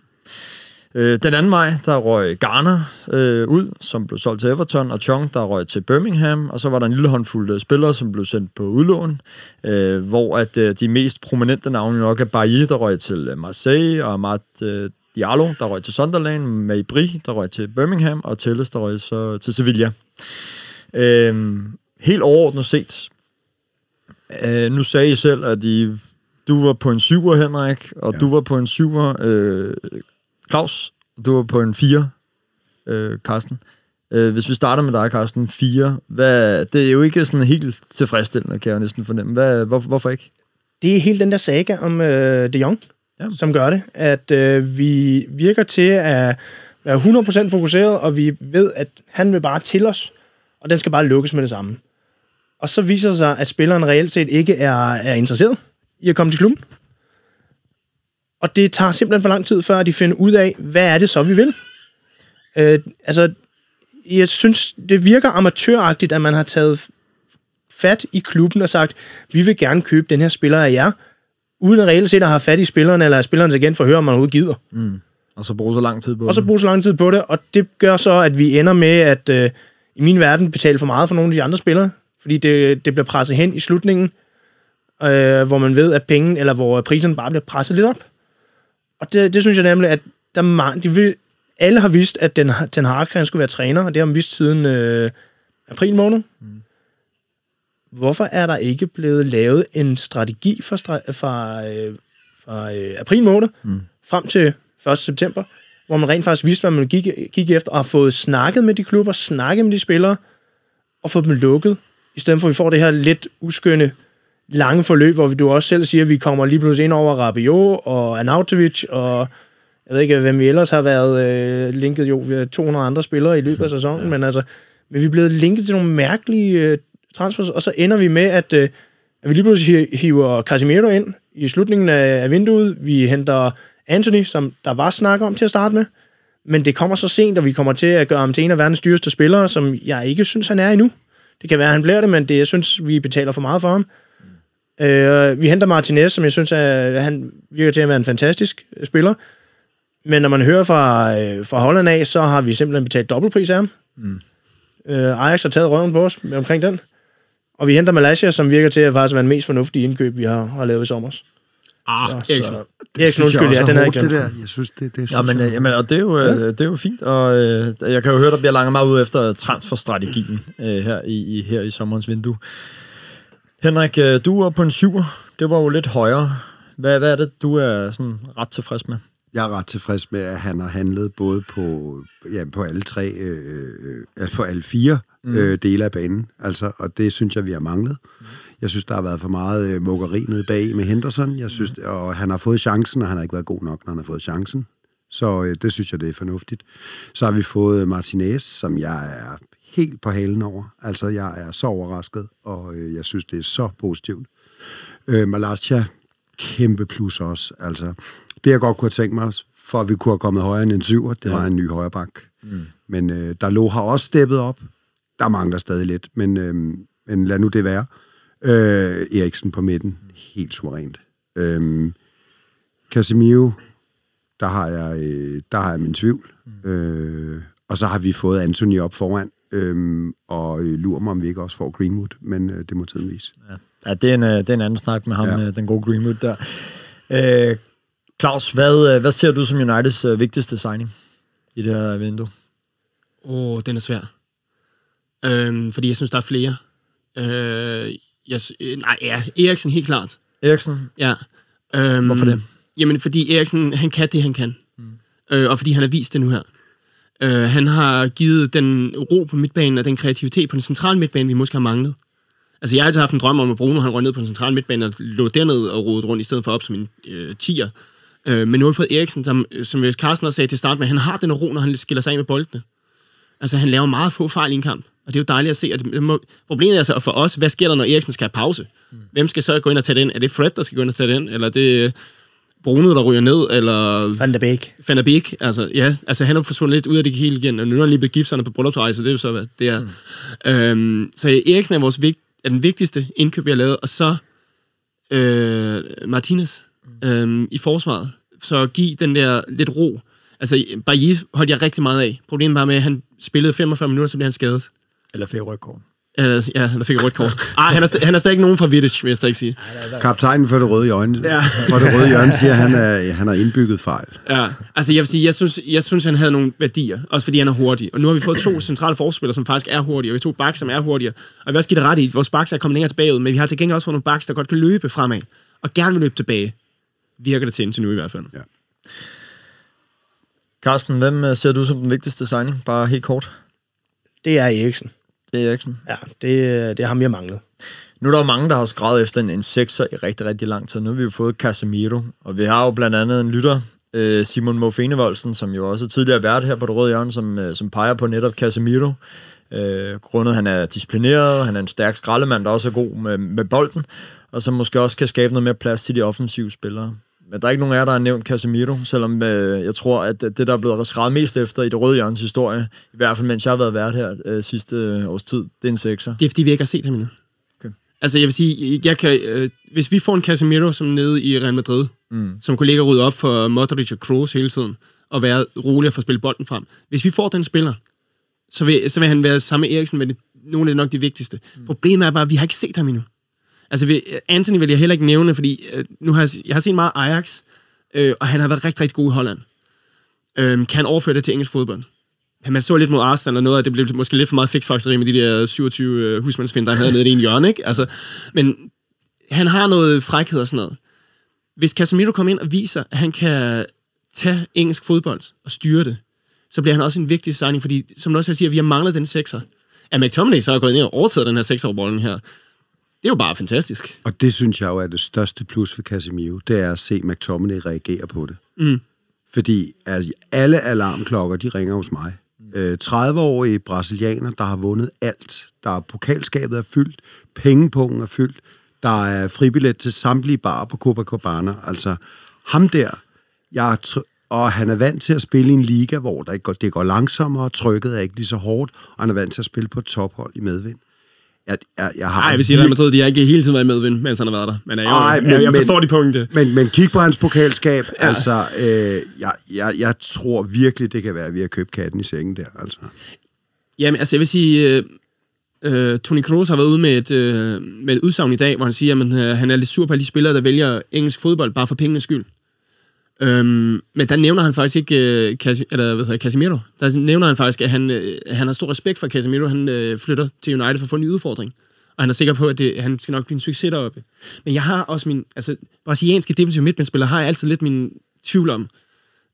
Øh, den anden maj, der røg Garner øh, ud, som blev solgt til Everton, og Chong, der røg til Birmingham, og så var der en lille håndfuld øh, spillere, som blev sendt på udlån, øh, hvor at øh, de mest prominente navne nok er Bailly, der røg til Marseille, og Amat øh, Diallo, der røg til Sunderland, Maybri, der røg til Birmingham, og Telles, der røg så til Sevilla. Øh, helt overordnet set, øh, nu sagde I selv, at I, du var på en syver, Henrik, og ja. du var på en syver, øh, Claus, og du var på en fire, øh, Carsten. Øh, hvis vi starter med dig, Carsten, fire. Hvad, det er jo ikke sådan helt tilfredsstillende, kan jeg næsten fornemme. Hvad, hvor, hvorfor ikke? Det er hele den der saga om øh, De Jong, Ja. som gør det. At øh, vi virker til at være 100% fokuseret, og vi ved, at han vil bare til os, og den skal bare lukkes med det samme. Og så viser det sig, at spilleren reelt set ikke er, er interesseret i at komme til klubben. Og det tager simpelthen for lang tid, før de finder ud af, hvad er det så, vi vil. Øh, altså, jeg synes, det virker amatøragtigt, at man har taget fat i klubben og sagt, vi vil gerne købe den her spiller af jer, uden at reelt set at have fat i spilleren, eller spillerens agent for at høre, om man overhovedet gider. Og så bruge så lang tid på Og så det. bruge så lang tid på det, og det gør så, at vi ender med at øh, i min verden betale for meget for nogle af de andre spillere, fordi det, det bliver presset hen i slutningen, øh, hvor man ved, at penge, eller hvor priserne bare bliver presset lidt op. Og det, det synes jeg nemlig, at der er mange, de vil, alle har vidst, at den, den Hag, han skulle være træner, og det har man vidst siden øh, april måned. Mm. Hvorfor er der ikke blevet lavet en strategi fra, stra- fra, øh, fra øh, april måned mm. frem til 1. september, hvor man rent faktisk vidste, hvad man gik, gik efter, og har fået snakket med de klubber, snakket med de spillere, og fået dem lukket, i stedet for at vi får det her lidt uskønne lange forløb, hvor vi du også selv siger, at vi kommer lige pludselig ind over Rabiot og Anautovic, og jeg ved ikke, hvem vi ellers har været øh, linket, jo, vi har 200 andre spillere i løbet af *laughs* sæsonen, ja. men altså, men vi er blevet linket til nogle mærkelige øh, transfers, og så ender vi med, at, øh, at vi lige pludselig hi- hiver Casemiro ind i slutningen af, af vinduet. Vi henter Anthony, som der var snak om til at starte med, men det kommer så sent, og vi kommer til at gøre ham til en af verdens dyreste spillere, som jeg ikke synes, han er endnu. Det kan være, at han bliver det, men det, jeg synes, vi betaler for meget for ham. Øh, vi henter Martinez, som jeg synes, at han virker til at være en fantastisk øh, spiller. Men når man hører fra, øh, fra Holland af, så har vi simpelthen betalt dobbeltpris af ham. Mm. Øh, Ajax har taget røven på os omkring den. Og vi henter Malaysia, som virker til at faktisk være den mest fornuftige indkøb, vi har, har lavet i sommer. Ah, Så, Eriksen. så, Eriksen, undskyld, ja, den er ikke det glemt. der. Jeg synes, det, det synes Ja, men, jeg, jamen, og det er, jo, øh, det er jo fint, og øh, jeg kan jo høre, der bliver langt meget ud efter transferstrategien øh, her, i, i, her i sommerens vindue. Henrik, øh, du er på en syver. Det var jo lidt højere. Hvad, hvad er det, du er sådan ret tilfreds med? Jeg er ret tilfreds med, at han har handlet både på, ja, på alle tre, øh, øh, altså på alle fire mm. øh, dele af banen. Altså, og det synes jeg, vi har manglet. Jeg synes, der har været for meget øh, mukkeri nede bag med Henderson. Jeg synes, og han har fået chancen, og han har ikke været god nok, når han har fået chancen. Så øh, det synes jeg, det er fornuftigt. Så har vi fået Martinez, som jeg er helt på halen over. Altså, jeg er så overrasket, og øh, jeg synes, det er så positivt. Øh, Malaysia, kæmpe plus også. Altså, det jeg godt kunne have tænkt mig, for at vi kunne have kommet højere end en syver, det ja. var en ny højreback. Mm. Men øh, Dalot har også steppet op. Der mangler stadig lidt, men, øh, men lad nu det være. Øh, Eriksen på midten, helt suverænt. Øh, Casemiro, der har jeg, øh, der har jeg min tvivl. Mm. Øh, og så har vi fået Anthony op foran, øh, og øh, lurer mig, om vi ikke også får Greenwood, men øh, det må tiden vise. Ja, ja det, er en, øh, det er en anden snak med ham, Ja. ja. den gode Greenwood der. Øh, Claus, hvad, øh, hvad ser du som Uniteds øh, vigtigste signing i det her vindue? Åh, oh, den er svær. Øhm, fordi jeg synes, der er flere. Øh, jeg, øh, nej, ja, Eriksen helt klart. Eriksen? Ja. Øhm, Hvorfor det? Jamen, fordi Eriksen, han kan det, han kan. Mm. Øh, og fordi han har vist det nu her. Øh, han har givet den ro på midtbanen og den kreativitet på den centrale midtbane, vi måske har manglet. Altså, jeg har altid haft en drøm om, at Bruno han røg ned på den centrale midtbane og lå dernede og rodede rundt, i stedet for op som en øh, tiger. Øh, men nu har vi fået Eriksen, som, som Carsten også sagde til start med, han har den ro, når han skiller sig af med boldene. Altså, han laver meget få fejl i en kamp, og det er jo dejligt at se. Og det må, problemet er så for os, hvad sker der, når Eriksen skal have pause? Hvem skal så gå ind og tage den? Er det Fred, der skal gå ind og tage den? Eller er det Bruno, der ryger ned? Eller Van der Beek. Van der Beek? Altså, ja, altså han er forsvundet lidt ud af det hele igen, og nu er han lige blevet gift, på bryllupsrejse, det er jo så, hvad det er. Mm. Øhm, så Eriksen er, vores vigt, er den vigtigste indkøb, vi har lavet, og så øh, Martinez øh, i forsvaret. Så giv den der lidt ro. Altså, Bailly holdt jeg rigtig meget af. Problemet var med, at han spillede 45 minutter, så blev han skadet. Eller fik rødkort? Eller, ja, han fik et rødt kort. Ej, han er, st- han er stadig ikke nogen fra Vidic, vil jeg stadig sige. Kaptajnen for det røde hjørne, Ja. for det røde hjørne siger, at han, er, han har indbygget fejl. Ja, altså jeg vil sige, jeg synes, jeg synes, han havde nogle værdier, også fordi han er hurtig. Og nu har vi fået to centrale forspillere, som faktisk er hurtige, og vi har to backs, som er hurtigere. Og jeg vil også give det ret i, at vores backs er kommet længere tilbage ud, men vi har til gengæld også fået nogle backs, der godt kan løbe fremad, og gerne vil løbe tilbage. Virker det til indtil nu i hvert fald. Ja. Carsten, hvem øh, ser du som den vigtigste signing? Bare helt kort. Det er Eriksen. Det er Eriksen. Ja, det, det er ham, vi har manglet. Nu er der jo mange, der har skrevet efter en, en sekser i rigtig, rigtig lang tid. Nu har vi jo fået Casemiro, og vi har jo blandt andet en lytter, øh, Simon Mofenevoldsen, som jo også tidligere har været her på det røde hjørne, som, øh, som peger på netop Casemiro. Øh, grundet han er disciplineret, han er en stærk skraldemand, der også er god med, med bolden, og som måske også kan skabe noget mere plads til de offensive spillere. Men der er ikke nogen af jer, der har nævnt Casemiro, selvom øh, jeg tror, at det, der er blevet skrevet mest efter i det røde hjørnes historie, i hvert fald mens jeg har været vært her øh, sidste øh, års tid, det er en sekser. Det er, fordi vi ikke har set ham endnu. Okay. Altså, jeg vil sige, jeg kan, øh, hvis vi får en Casemiro som nede i Real Madrid, mm. som kunne ligge og rydde op for Modric og Kroos hele tiden, og være rolig og få spillet bolden frem. Hvis vi får den spiller, så vil, så vil han være sammen med Eriksen, det, nogle af nok de vigtigste. Mm. Problemet er bare, at vi har ikke set ham endnu. Altså, vi, Anthony vil jeg heller ikke nævne, fordi øh, nu har jeg, jeg har set meget Ajax, øh, og han har været rigtig, rigtig god i Holland. Øh, kan han overføre det til engelsk fodbold? Man så lidt mod Arsenal, og noget af det blev måske lidt for meget fiksfakseri med de der 27 øh, husmandsfinder, han havde nede i en hjørne, ikke? Altså, men han har noget frækhed og sådan noget. Hvis Casemiro kommer ind og viser, at han kan tage engelsk fodbold og styre det, så bliver han også en vigtig signing, fordi som du også siger, vi har manglet den sekser. At McTominay så har gået ind og overtaget den her sekserbollen her, det er jo bare fantastisk. Og det synes jeg jo er det største plus for Casemiro, det er at se McTominay reagere på det. Mm. Fordi altså, alle alarmklokker, de ringer hos mig. Øh, 30-årige brasilianer, der har vundet alt. Der er pokalskabet er fyldt, pengepungen er fyldt, der er fribillet til samtlige bar på Copacabana. Altså, ham der, jeg og han er vant til at spille i en liga, hvor der ikke går, det går langsommere, trykket er ikke lige så hårdt, og han er vant til at spille på et tophold i medvind. Jeg, jeg, jeg har Nej, jeg vil sige, at Real Madrid, de har ikke hele tiden været medvind, mens han har været der. Men jeg, Ej, men- jeg, jeg forstår men- de punkter. Men, men kig på hans pokalskab. Ja. Altså, øh, jeg, jeg, jeg tror virkelig, det kan være, at vi har købt katten i sengen der. Altså. Jamen, altså jeg vil sige, øh, øh, Toni Kroos har været ude med et, øh, med et udsagn i dag, hvor han siger, at øh, han er lidt sur på alle de spillere, der vælger engelsk fodbold bare for pengenes skyld. Øhm, men der nævner han faktisk ikke øh, Cas- eller, hvad hedder, Casemiro. Der nævner han faktisk, at han, øh, han har stor respekt for Casemiro. Han øh, flytter til United for at få en ny udfordring. Og han er sikker på, at det, han skal nok blive en succes deroppe. Men jeg har også min... Altså, brasilianske defensive midtbanespillere har jeg altid lidt min tvivl om.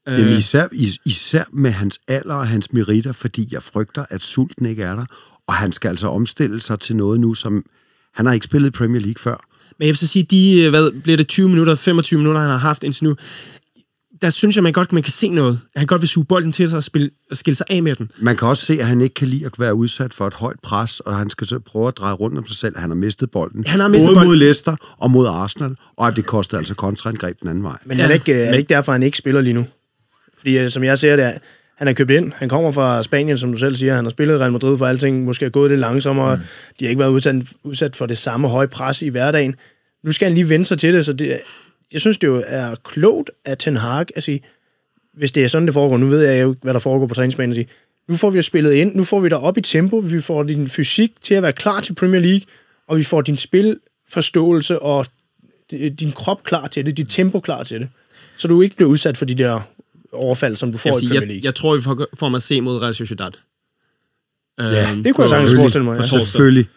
Øh, Jamen, især, is, især med hans alder og hans meritter, fordi jeg frygter, at sulten ikke er der. Og han skal altså omstille sig til noget nu, som... Han har ikke spillet Premier League før. Men jeg vil så sige, de, øh, hvad bliver det, 20 minutter, 25 minutter, han har haft indtil nu, der synes jeg, man godt man kan se noget. Han godt vil suge bolden til sig og, spille, og skille sig af med den. Man kan også se, at han ikke kan lide at være udsat for et højt pres, og han skal så prøve at dreje rundt om sig selv. Han har mistet bolden. Han har mistet Både bolden. mod Leicester og mod Arsenal, og at det koster altså kontraangreb den anden vej. Men er, det ikke, er det ikke derfor, han ikke spiller lige nu? Fordi øh, som jeg ser det, han er købt ind. Han kommer fra Spanien, som du selv siger. Han har spillet i Real Madrid, for alting måske er gået lidt langsommere. Mm. De har ikke været udsat, udsat for det samme høje pres i hverdagen. Nu skal han lige vende sig til det, så det, jeg synes, det jo er klogt af Ten Hag at sige, hvis det er sådan, det foregår, nu ved jeg jo, ikke, hvad der foregår på træningsbanen, at sige, nu får vi det spillet ind, nu får vi dig op i tempo, vi får din fysik til at være klar til Premier League, og vi får din spilforståelse og din krop klar til det, dit tempo klar til det. Så du ikke bliver udsat for de der overfald, som du får Jeg, i sige, Premier jeg, League. jeg tror, vi får, får mig at se mod Real Sociedad. Ja, Øhm, det kunne jeg sagtens forestille mig. Ja. Selvfølgelig.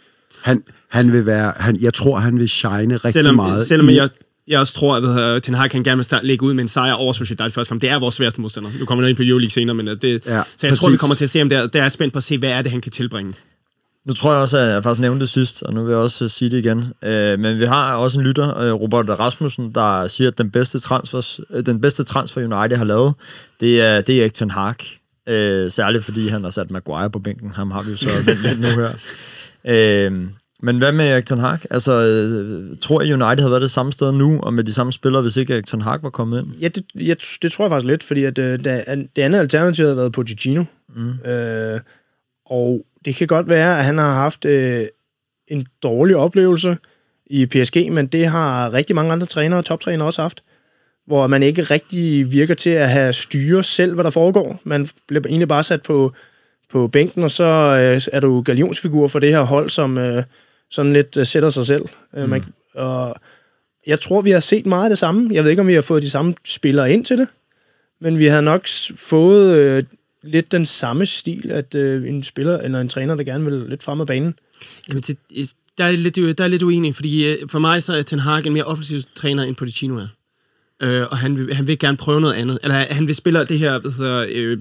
Han, han vil være, han, jeg tror, han vil shine rigtig selvom, meget. selvom i- jeg, jeg også tror, at Ten Hag kan gerne vil start, lægge ud med en sejr over Sociedad første kamp. Det er vores sværeste modstander. Nu kommer vi ind på Euroleague senere, men øh, det, Ja, så jeg tror, præcis. vi kommer til at se ham der. Der er spændt på at se, hvad er det, han kan tilbringe. Nu tror jeg også, at jeg faktisk nævnte det sidst, og nu vil jeg også øh, sige det igen. Øh, men vi har også en lytter, øh, Robert Rasmussen, der siger, at den bedste, transfers, øh, den bedste transfer United har lavet, det er, det er Erik Ten Hag. Øh, særligt fordi han har sat Maguire på bænken. Ham har vi jo så vendt lidt nu her. *laughs* Øh, men hvad med Erik Ten Hag? Altså, øh, tror jeg, United havde været det samme sted nu, og med de samme spillere, hvis ikke Erik Ten Hag var kommet ind? Ja, det, jeg, det tror jeg faktisk lidt, fordi at, øh, der, det andet alternativ havde været Pochettino. Mm. Øh, og det kan godt være, at han har haft øh, en dårlig oplevelse i PSG, men det har rigtig mange andre trænere og toptrænere også haft, hvor man ikke rigtig virker til at have styre selv, hvad der foregår. Man bliver egentlig bare sat på, på bænken, og så øh, er du galionsfigur for det her hold, som øh, sådan lidt øh, sætter sig selv. Mm. Man, og jeg tror, vi har set meget af det samme. Jeg ved ikke, om vi har fået de samme spillere ind til det, men vi har nok fået øh, lidt den samme stil, at øh, en spiller eller en træner, der gerne vil lidt frem af banen. Jamen, til, der, er lidt, der er lidt uenig, fordi øh, for mig så er Ten Hag en mere offensiv træner, end Pochettino er. Øh, og han vil, han vil gerne prøve noget andet. Eller han vil spille det her, hvad hedder, øh,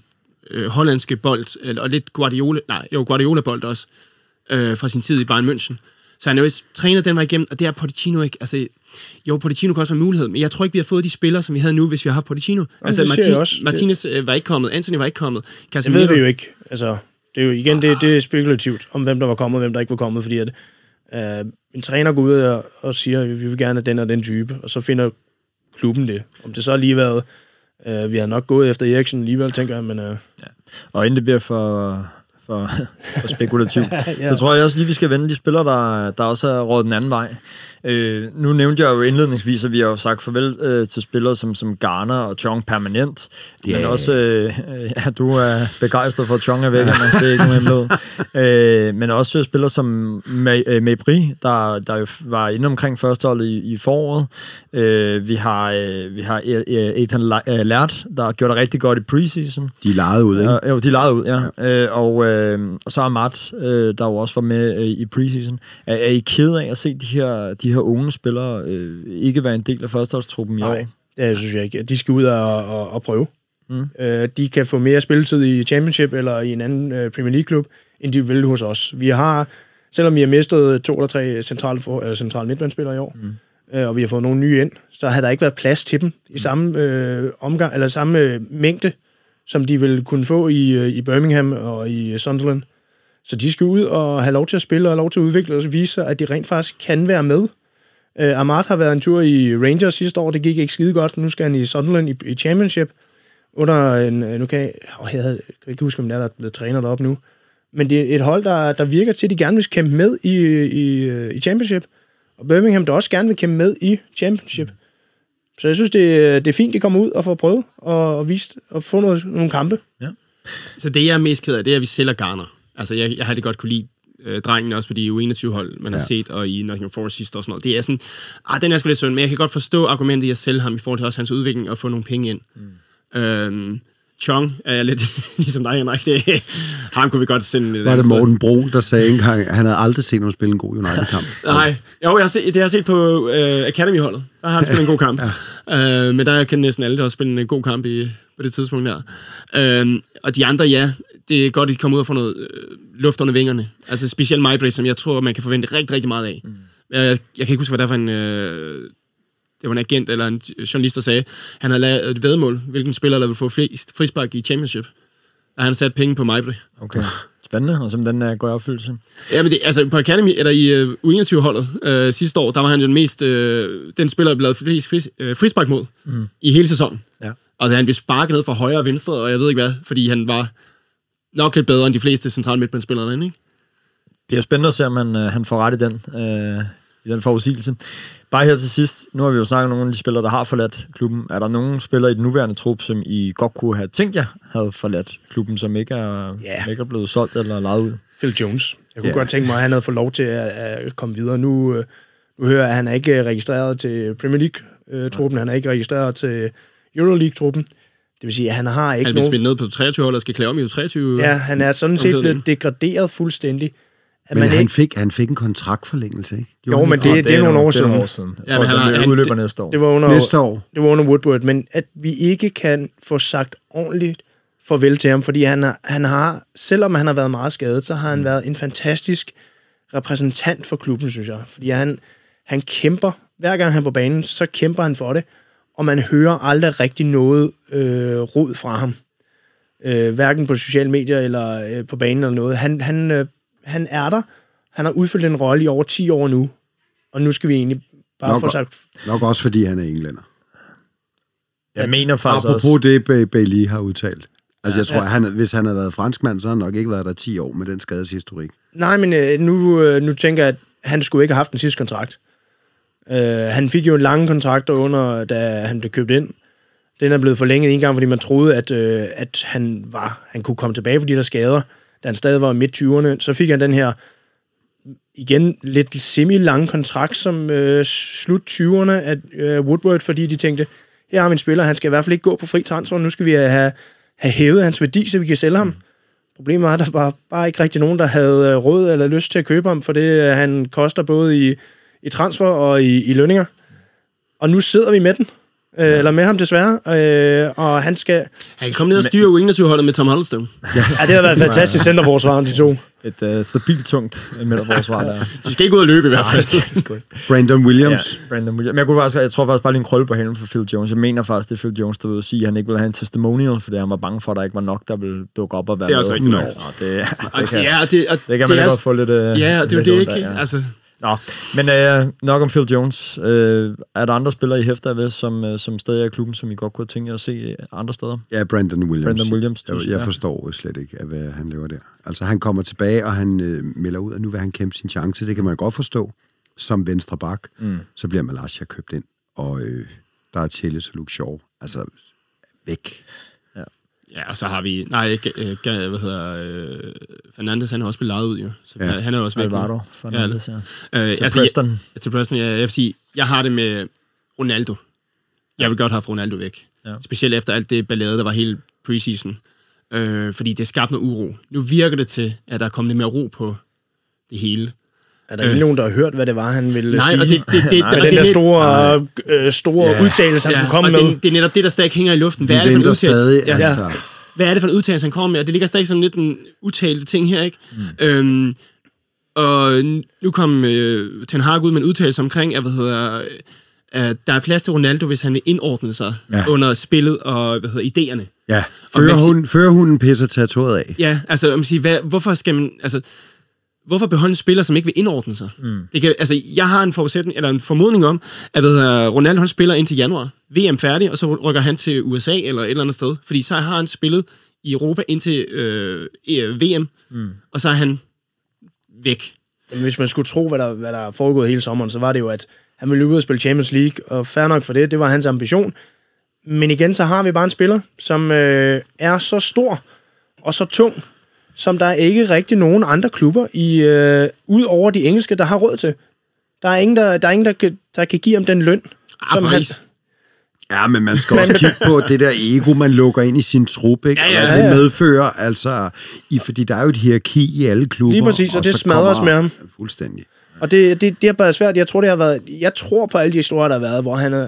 øh, hollandske bold, eller, og lidt Guardiola, nej, jo, Guardiola-bold også, øh, fra sin tid i Bayern München. Så han er jo trænet den vej igennem, og det er Pochettino ikke. Altså, jo, Pochettino kan også være en mulighed, men jeg tror ikke, vi har fået de spillere, som vi havde nu, hvis vi har haft Pochettino. altså, det siger jeg også. Martinez øh, var ikke kommet, Anthony var ikke kommet. Det Casemiro, ved vi jo ikke. Altså, det er jo igen, det, det er spekulativt, om hvem der var kommet og hvem der ikke var kommet, fordi at, øh, en træner går ud og, og siger, at vi vil gerne have den og den type, og så finder klubben det. Om det så har lige været, øh, vi har nok gået efter Eriksen alligevel, tænker jeg, men øh, Og inden det bliver for, for, *laughs* for spekulativt, *laughs* ja. Så tror jeg også lige, vi skal vende de spillere, der, der også er rådet den anden vej. Øh, nu nævnte jeg jo indledningsvis, at vi har jo sagt farvel øh, til spillere som, som Garner og Chong permanent. Yeah. Men også, øh, øh, *laughs* ja, du er begejstret for, at Chong er væk, Anna. det er ikke nogen hemmelighed. øh, men også spillere som øh, Mabry, der, der jo var inde omkring førsteholdet i, i foråret. Øh, vi har, øh, vi har øh, Ethan øh, Lært, der har gjort det rigtig godt i preseason. De er lejet ud, ikke? Ja, jo, de lejede ud, ja. ja. Øh, og, øh, og så er Matt, øh, der jo også var med øh, i preseason. Er, er I ked af at se de her, de her unge spillere øh, ikke være en del af førsteholdstruppen i nej, år? det synes jeg ikke. De skal ud og, og, og prøve. Mm. Øh, de kan få mere spilletid i Championship eller i en anden øh, Premier League-klub, end de vil hos os. Vi har, selvom vi har mistet to eller tre centrale, for, eller centrale midtbanespillere i år, mm. øh, og vi har fået nogle nye ind, så har der ikke været plads til dem i samme øh, omgang, eller samme øh, mængde, som de vil kunne få i, øh, i Birmingham og i øh, Sunderland. Så de skal ud og have lov til at spille og lov til at udvikle og vise sig, at de rent faktisk kan være med. Øh, uh, Amart har været en tur i Rangers sidste år, det gik ikke skide godt. Nu skal han i Sunderland i, i Championship. Under en, nu kan jeg, åh, jeg, havde, jeg kan ikke huske, om der er blevet træner deroppe nu. Men det er et hold, der, der virker til, at de gerne vil kæmpe med i, i, i Championship. Og Birmingham, der også gerne vil kæmpe med i Championship. Så jeg synes, det, det er fint, de kommer ud og får prøvet og, og vist og få noget, nogle kampe. Så det, jeg er mest ked af, det er, at vi sælger Garner. Altså, jeg, jeg har det godt kunne lide øh, drengen også på de U21-hold, man ja. har set, og i Nottingham Forest sidst og sådan noget. Det er sådan, ah, den er sgu lidt synd, men jeg kan godt forstå argumentet i at sælge ham i forhold til også hans udvikling og få nogle penge ind. Mm. Øhm, Chong er jeg lidt *laughs* ligesom dig, Henrik. Det, ham kunne vi godt sende Var det sted. Morten Brun, der sagde engang, han havde aldrig set nogen spille en god United-kamp? *laughs* Nej, jo, jeg har set, det har jeg set på øh, Academy-holdet. Der har han spillet en god kamp. ja. øh, men der kan næsten alle, der har spillet en god kamp i, på det tidspunkt der. Øh, og de andre, ja, det er godt, at de kommer ud og får noget øh, luft under vingerne. Altså specielt Mybray, som jeg tror, man kan forvente rigtig, rigtig meget af. Mm. Jeg, jeg kan ikke huske, hvad det er for en... Øh, det var en agent eller en journalist, der sagde, han havde lavet et vedmål, hvilken spiller, der vil få flest frispark i Championship. Og han sat penge på Mybray. Okay. Spændende, og som den er går i opfyldelse. Ja, men det, altså på Academy, eller i uh, U21-holdet uh, sidste år, der var han jo den mest, uh, den spiller, der blev lavet flest fris, uh, frispark mod mm. i hele sæsonen. Ja. Og han blev sparket ned fra højre og venstre, og jeg ved ikke hvad, fordi han var nok lidt bedre end de fleste centrale midtbanespillere derinde, ikke? Det er spændende at se, om han, øh, han får ret i den, øh, i den forudsigelse. Bare her til sidst, nu har vi jo snakket om nogle af de spillere, der har forladt klubben. Er der nogen spillere i den nuværende trup, som I godt kunne have tænkt jer havde forladt klubben, som ikke er, Ja. ikke er blevet solgt eller lejet ud? Phil Jones. Jeg kunne yeah. godt tænke mig, at han havde fået lov til at, at komme videre. Nu, øh, nu hører jeg, at han er ikke registreret til Premier League-truppen. Han er ikke registreret til Euroleague-truppen. Det vil sige, at han har ikke Han blev nogen... smidt ned på 23 hold og skal klæde om i U23. Ja, han er sådan set blevet degraderet fuldstændig. At Men man han ikke... fik, han fik en kontraktforlængelse, ikke? Jo, men det, det, er nogle år siden. Det er år siden. Ja, men han øh, han- udløber det- næste år. Det var under, Næste år. det var under Woodward, men at vi ikke kan få sagt ordentligt farvel til ham, fordi han, har, han har, selvom han har været meget skadet, så har han været en fantastisk repræsentant for klubben, synes jeg. Fordi han, han kæmper, hver gang han er på banen, så kæmper han for det, og man hører aldrig rigtig noget øh, rod fra ham. Øh, hverken på sociale medier eller øh, på banen eller noget. Han, han, øh, han er der. Han har udfyldt en rolle i over 10 år nu, og nu skal vi egentlig bare Nok få sagt Nok også, fordi han er englænder. Jeg mener faktisk også... Apropos det, Ba- Bailey har udtalt. Altså, jeg tror, at han, hvis han havde været franskmand, så har han nok ikke været der 10 år med den skadeshistorik. Nej, men øh, nu, øh, nu tænker jeg, at han skulle ikke have haft den sidste kontrakt. Øh, han fik jo en lang kontrakt under, da han blev købt ind. Den er blevet forlænget en gang, fordi man troede, at, øh, at han, var, han kunne komme tilbage for de der skader. Da han stadig var midt 20'erne, så fik han den her igen lidt semi-lang kontrakt som øh, slut 20'erne af øh, Woodward, fordi de tænkte, her har vi en spiller, han skal i hvert fald ikke gå på fri transfer, nu skal vi øh, have, have hævet hans værdi, så vi kan sælge ham. Problemet var, at der var bare ikke rigtig nogen, der havde øh, råd eller lyst til at købe ham, for det øh, han koster både i, i transfer og i, i lønninger. Og nu sidder vi med den. Øh, eller med ham desværre. Øh, og han skal... Han kan komme ned og styre U21-holdet med Tom Huddleston. Ja, det har været et *laughs* fantastisk centerforsvar, de to. Et uh, stabilt, tungt midterforsvar der. *laughs* De skal ikke ud og løbe i hvert fald. Brandon Williams. Ja, Brandon Williams. Men jeg, kunne faktisk, jeg tror faktisk bare lige en krølle på halen for Phil Jones. Jeg mener faktisk, det er Phil Jones, der vil sige, at han ikke ville have en testimonial, fordi han var bange for, at der ikke var nok, der ville dukke op og være Det er også rigtigt nok. Det, det, kan, ja, det, og det kan man det ikke er, godt få lidt... øh, Ja, det er lidt det ondt ikke. af, ja. Altså, Nå, men øh, nok om Phil Jones. Øh, er der andre spillere, I hæfter ved, som, øh, som stadig er i klubben, som I godt kunne tænke jer at se øh, andre steder? Ja, Brandon Williams. Brandon Williams, Jeg, jeg forstår slet ikke, at, hvad han laver der. Altså, han kommer tilbage, og han øh, melder ud, at nu vil han kæmpe sin chance. Det kan man godt forstå. Som venstre bak, mm. så bliver Malaysia købt ind. Og øh, der er Telles og Luke Shaw. Altså, væk. Ja, og så har vi... Nej, ikke, øh, hvad hedder... Øh, Fernandes, han har også blevet lejet ud, jo. Så Ja. ja. han er også væk. Alvaro Fernandes, ja. Øh, Til altså, Preston. Jeg, til Preston, ja, jeg vil sige, jeg har det med Ronaldo. Jeg vil godt have Ronaldo væk. Ja. Specielt efter alt det ballade, der var hele preseason. Øh, fordi det skabte noget uro. Nu virker det til, at der er kommet lidt mere ro på det hele. Er der ikke nogen, der har hørt, hvad det var, han ville Nej, sige? og det, det, det, Nej, og det, den der store, øh, store Ja. udtalelse, han ja, skulle komme og med. det, det er netop det, der stadig hænger i luften. Hvad Vi er det for en udtalelse? stadig, Ja. altså. Hvad er det for en udtalelse, han kommer med? Og det ligger stadig sådan lidt en udtalte ting her, ikke? Mm. Øhm, og nu kom øh, Ten Hag ud med en udtalelse omkring, at, hvad hedder, øh, at der er plads til Ronaldo, hvis han vil indordne sig Ja. under spillet og hvad hedder, idéerne. Ja, Og man kan førerhunden, førerhunden pisser territoriet af. Ja, altså, man siger, hvad, hvorfor skal man... Altså, hvorfor beholde en spiller, som ikke vil indordne sig? Mm. Det kan, altså, jeg har en forudsætning, eller en formodning om, at hvad hedder, Ronaldo han spiller indtil januar. VM færdig, og så rykker han til USA eller et eller andet sted. Fordi så har han spillet i Europa indtil øh, øh, VM, mm. og så er han væk. Men Hvis man skulle tro, hvad der, hvad der er foregået hele sommeren, så var det jo, at han ville ud og spille Champions League, og fair nok for det, det var hans ambition. Men igen, så har vi bare en spiller, som øh, er så stor og så tung, som der er ikke rigtig nogen andre klubber, i øh, ud over de engelske, der har råd til. Der er ingen, der, der, er ingen, der, kan, der kan give ham den løn. Ah, som han. Ja, men man skal *laughs* også kigge på det der ego, man lukker ind i sin trup, ikke? Ja, ja, og ja, det medfører, altså, i, fordi der er jo et hierarki i alle klubber. Lige præcis, og det så smadres kommer- med ham. Fuldstændig. Og det, det, det har været svært. Jeg tror, det har været, jeg tror på alle de historier, der har været, hvor han er,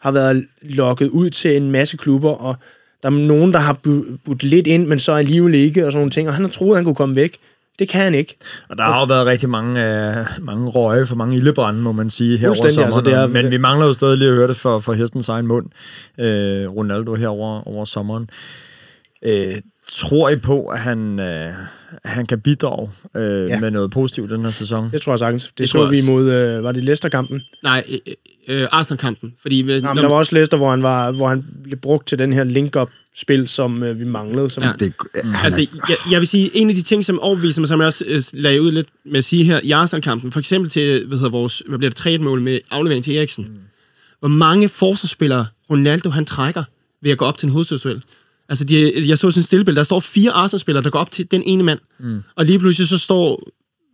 har været lokket ud til en masse klubber, og der er nogen, der har bu- budt lidt ind, men så alligevel ikke, og sådan nogle ting. Og han har troet, at han kunne komme væk. Det kan han ikke. Og der har jo været rigtig mange, øh, mange røge for mange ildebrænde, må man sige, her over Fuldstændig, sommeren. altså, det er- Men vi mangler jo stadig lige at høre det for, for hestens egen mund, øh, Ronaldo her over, over sommeren. Øh, tror I på, at han, øh, han kan bidrage øh, ja. Med noget positivt den her sæson? Det tror jeg sagtens. Det, Det så tror jeg vi også. imod, øh, var det Leicester-kampen? Nej, øh, øh, Arsenal-kampen. Fordi, øh, Jamen, der var også Leicester, hvor han, var, hvor han blev brugt til den her link-up-spil, som øh, vi manglede. Som, Ja. Det, han Altså, jeg, jeg vil sige, en af de ting, som overbeviser mig, som jeg også øh, lagde ud lidt med at sige her, i Arsenal-kampen, for eksempel til, hvad hedder vores, hvad bliver det, 3-1-mål med aflevering til Eriksen. Mm. Hvor mange forsvarsspillere Ronaldo han trækker ved at gå op til en hovedstødsduel. Altså, de, jeg så sådan en stillebillede, der står fire Arsenal-spillere, der går op til den ene mand. Mm. Og lige pludselig så står,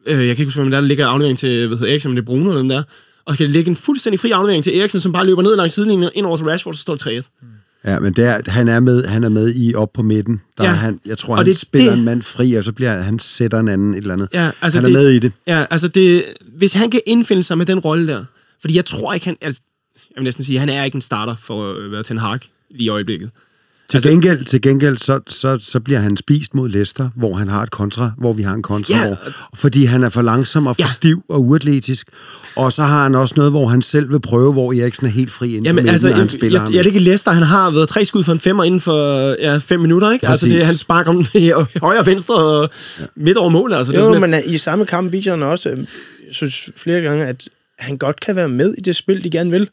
øh, jeg kan ikke huske, hvem der, er, der ligger aflevering til, hvad hedder Eriksen, men det er Bruno eller dem der. Og kan ligge en fuldstændig fri aflevering til Eriksen, som bare løber ned langs sidelinjen ind over til Rashford, så står det 3-1. Ja, men det er, han, er med, han er med i op på midten. Der Ja. ja. er han, jeg tror, Og han det- spiller det- en mand fri, og så bliver han sætter en anden et eller andet. Ja, altså han er det- med i det. Ja, altså det, hvis han kan indfinde sig med den rolle der, fordi jeg tror ikke, han, altså, jeg vil næsten sige, han er ikke en starter for at være Ten Hag lige i øjeblikket. Til Altså- gengæld, til gengæld så, så, så bliver han spist mod Leicester, hvor han har et kontra, hvor vi har en kontra, Ja. hvor, fordi han er for langsom og for Ja. ja. stiv og uatletisk. Og så har han også noget, hvor han selv vil prøve, hvor Eriksen er helt fri inden Jamen, midten, altså, når han jeg, spiller jeg, ham. jeg, er det ikke Leicester, han har været tre skud for en femmer inden for ja, fem minutter, ikke? Altså, Præcis. det, han sparker i *laughs* højre og venstre og midt over målet. Altså, det er Jo, sådan, men øh, i samme kamp viser han også, øh, jeg synes flere gange, at han godt kan være med i det spil, de gerne vil.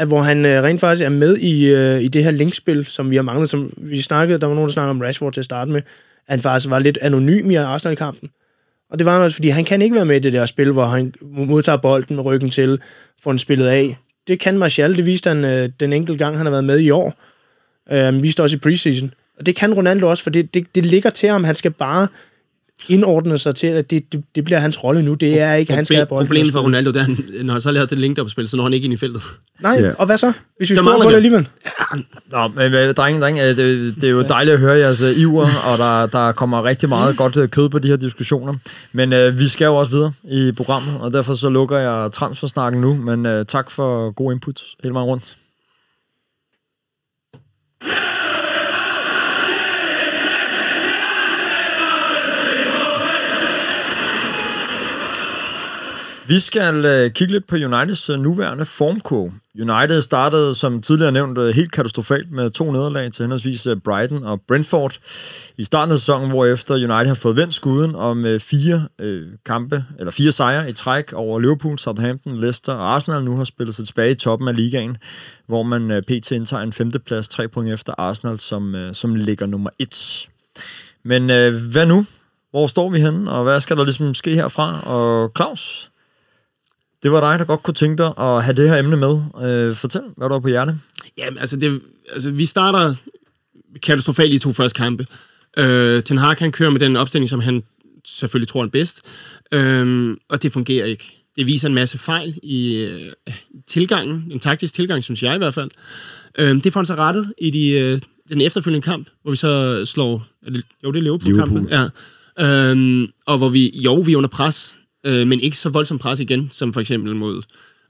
At hvor han øh, rent faktisk er med i, øh, i det her linkspil, som vi har manglet, som vi snakkede, der var nogen, der snakkede om Rashford til at starte med, at han faktisk var lidt anonym i Arsenal-kampen. Og det var han også, fordi han kan ikke være med i det der spil, hvor han modtager bolden med ryggen til, får den spillet af. Det kan Martial, det viste han øh, den enkelte gang, han har været med i år. Øh, viste også i preseason. Og det kan Ronaldo også, for det, det, det ligger til ham. Han skal bare indordne sig til, at det, det, det bliver hans rolle nu. Det er ikke, han skal have bolden. Problemet for Ronaldo, det er, når han så lavet det link-up-spil, så når han ikke ind i feltet. Nej, Ja. og hvad så? Hvis vi Så scorer på det alligevel. Nå, men øh, drenge, drenge, øh, det, det er jo dejligt at høre jeres øh, iver, og der, der kommer rigtig meget godt kød på de her diskussioner. Men øh, vi skal jo også videre i programmet, og derfor så lukker jeg transfersnakken nu. Men øh, tak for god input hele vejen rundt. Vi skal øh, kigge lidt på Uniteds øh, nuværende formkurve. United startede, som tidligere nævnt, øh, helt katastrofalt med to nederlag til henholdsvis øh, Brighton og Brentford i starten af sæsonen, hvor efter United har fået vendt skuden om øh, fire øh, kampe, eller fire sejre i træk over Liverpool, Southampton, Leicester og Arsenal nu har spillet sig tilbage i toppen af ligaen, hvor man øh, pt. indtager en femteplads, tre point efter Arsenal, som, øh, som ligger nummer et. Men øh, hvad nu? Hvor står vi henne, og hvad skal der ligesom ske herfra? Og Claus, det var dig, der godt kunne tænke dig at have det her emne med. Øh, fortæl, hvad du har på hjerte. Jamen, altså, det, altså, vi starter katastrofalt i to første kampe. Øh, Ten Hag, han kører med den opstilling, som han selvfølgelig tror er bedst. Øh, og det fungerer ikke. Det viser en masse fejl i øh, tilgangen, en taktisk tilgang, synes jeg i hvert fald. Øh, det får han så rettet i de, øh, den efterfølgende kamp, hvor vi så slår... Det, jo, det er Liverpool-kampen. Ja. Øhm, og hvor vi, jo, vi er under pres, øh, men ikke så voldsomt pres igen, som for eksempel mod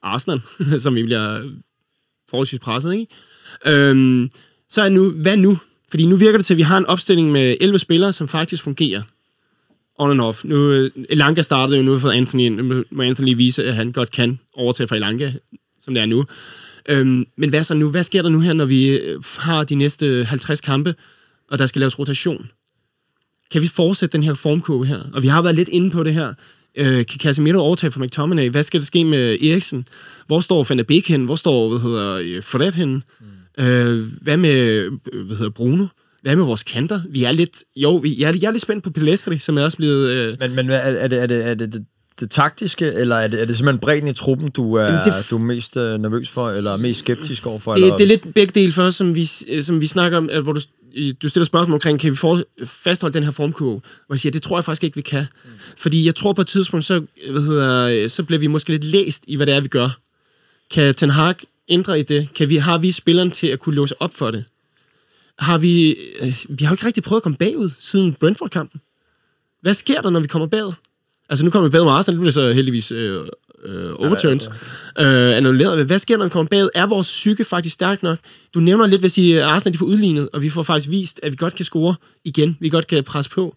Arsenal, *laughs* som vi bliver forholdsvis presset, ikke? Øhm, så er nu, hvad nu? Fordi nu virker det til, at vi har en opstilling med 11 spillere, som faktisk fungerer on and off. Nu, øh, Elanga startede jo nu for Anthony. Nu må Anthony vise, at han godt kan overtage for Elanga, som det er nu. Øhm, men hvad så nu? Hvad sker der nu her, når vi øh, har de næste 50 kampe, og der skal laves rotation? Kan vi fortsætte den her formkurve her? Og vi har været lidt inde på det her. Øh, kan Casemiro overtage for McTominay? Hvad skal der ske med Eriksen? Hvor står Van der Beek hen? Hvor står, hvad hedder, øh, Fred hen? Mm. Øh, hvad med, øh, hvad hedder Bruno? Hvad med vores kanter? Vi er lidt, jo, vi, jeg, er, jeg er lidt spændt på Pelestri, som er også blevet... Øh, Men, men er, er, det, er, det, er det det, det taktiske, eller er det, er det simpelthen bredden i truppen, du er, Jamen, det f- du er mest øh, nervøs for, eller mest skeptisk overfor? det, eller? det er lidt begge dele for os, som vi, som vi snakker om, at hvor du, i- du stiller spørgsmål omkring, kan vi for, fastholde den her formkurve? Hvor jeg siger, det tror jeg faktisk ikke, vi kan. Mm. Fordi jeg tror på et tidspunkt, så, hvad hedder, så bliver vi måske lidt læst i, hvad det er, vi gør. Kan Ten Hag ændre i det? Kan vi, har vi spilleren til at kunne låse op for det? Har vi, øh, vi har jo ikke rigtig prøvet at komme bagud siden Brentford-kampen. Hvad sker der, når vi kommer bagud? Altså, nu kommer vi bagud med Arsenal, nu bliver det så heldigvis øh, øh, overturned, øh, annulleret. Hvad sker der, når vi kommer bagud? Er vores psyke faktisk stærk nok? Du nævner lidt, hvis I, Arsenal de får udlignet, og vi får faktisk vist, at vi godt kan score igen. Vi godt kan presse på.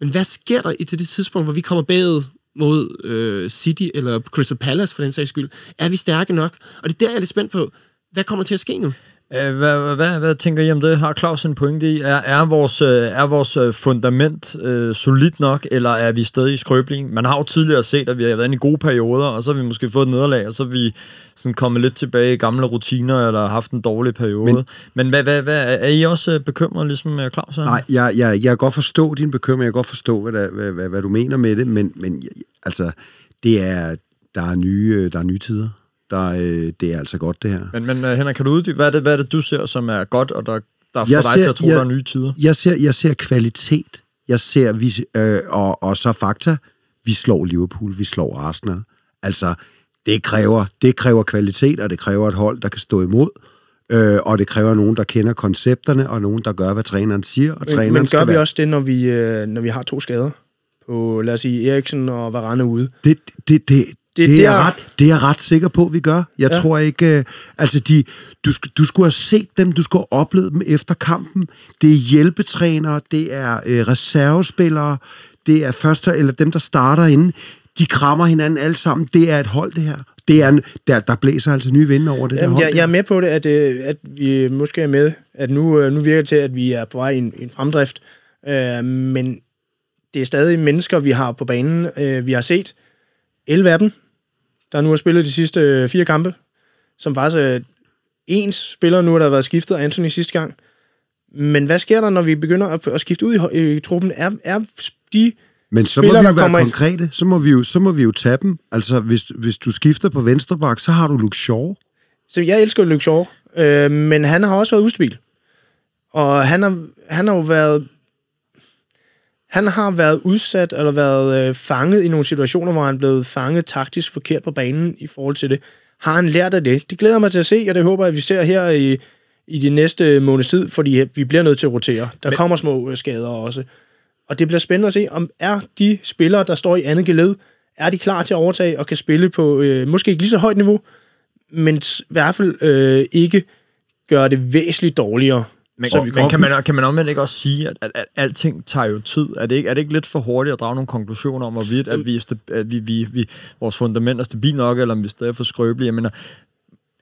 Men hvad sker der i til det tidspunkt, hvor vi kommer bagud mod øh, City eller Crystal Palace for den sags skyld? Er vi stærke nok? Og det er der, jeg er lidt spændt på. Hvad kommer til at ske nu? Øh, Hvad, hvad, hvad, tænker I om det? Har Claus en pointe i? Er, er, vores, øh, er vores øh, fundament øh, solidt nok, eller er vi stadig i skrøbling? Man har jo tidligere set, at vi har været inde i gode perioder, og så har vi måske fået et nederlag, og så er vi sådan kommet lidt tilbage i gamle rutiner, eller haft en dårlig periode. Men, Men- hvad, hvad, hvad, er I også bekymret, ligesom Claus er? Nej, jeg, jeg, jeg kan godt forstå din bekymring, jeg kan godt forstå, hvad, der, hvad, hvad, hvad du mener med det, men, men altså, det er, der er nye, der er nye tider. Der, øh, det er altså godt, det her. Men, men øh, Henrik, kan du uddybe, hvad er, det, hvad er det, du ser, som er godt, og der, der får Jeg dig ser- til at tro, jeg- der er nye tider? Jeg ser, jeg ser kvalitet. Jeg ser, vi, øh, og, og så fakta. Vi slår Liverpool, vi slår Arsenal. Altså, det kræver, det kræver kvalitet, og det kræver et hold, der kan stå imod. Øh, og det kræver nogen, der kender koncepterne, og nogen, der gør, hvad træneren siger. Og Men, træneren men gør skal vi være, også det, når vi, øh, når vi har to skader? På, lad os sige, Eriksen og Varane ude. Det, det, det, det, Det er er der- ret, det er jeg ret sikker på, vi gør. Jeg ja. Tror ikke... Øh, altså, de, du, du skulle have set dem, du skulle have oplevet dem efter kampen. Det er hjælpetrænere, det er øh, reservespillere, det er første, eller dem, der starter inde. De krammer hinanden alle sammen. Det er et hold, det her. Det er en, der, der blæser altså nye vinde over det her Jamen, hold. jeg, jeg er med på det, at, øh, at vi måske er med, at nu, øh, nu virker det til, at vi er på vej i en, en fremdrift. Øh, men det er stadig mennesker, vi har på banen. Øh, vi har set 11 af dem, der nu har spillet de sidste øh, fire kampe, som faktisk er ens spiller nu, der har været skiftet af Anthony sidste gang. Men hvad sker der, når vi begynder at, at skifte ud i, i truppen? Er, er de Men så må spillere, vi der jo være konkrete. Så må vi jo, så må vi jo tage dem. Altså, hvis, hvis du skifter på venstre bak, så har du Luke Shaw. Så jeg elsker Luke Shaw, øh, men han har også været ustabil. Og han har, han har jo været... Han har været udsat, eller været øh, fanget i nogle situationer, hvor han er blevet fanget taktisk forkert på banen i forhold til det. Har han lært af det? Det glæder mig til at se, og det håber jeg, at vi ser her i, i de næste måneds tid, fordi vi bliver nødt til at rotere. Der Men... kommer små øh, skader også. Og det bliver spændende at se, om er de spillere, der står i andet geled, er de klar til at overtage og kan spille på øh, måske ikke lige så højt niveau, men i hvert fald øh, ikke gøre det væsentligt dårligere. Men, Så vi men kan, man, kan man omvendt ikke også sige, at, at, at alting tager jo tid? Er det, ikke, er det ikke lidt for hurtigt at drage nogle konklusioner om, hvorvidt at, vi er sta- at vi, vi, vi, vores fundament er stabilt nok, eller om vi stadig er for skrøbelige? Jeg mener,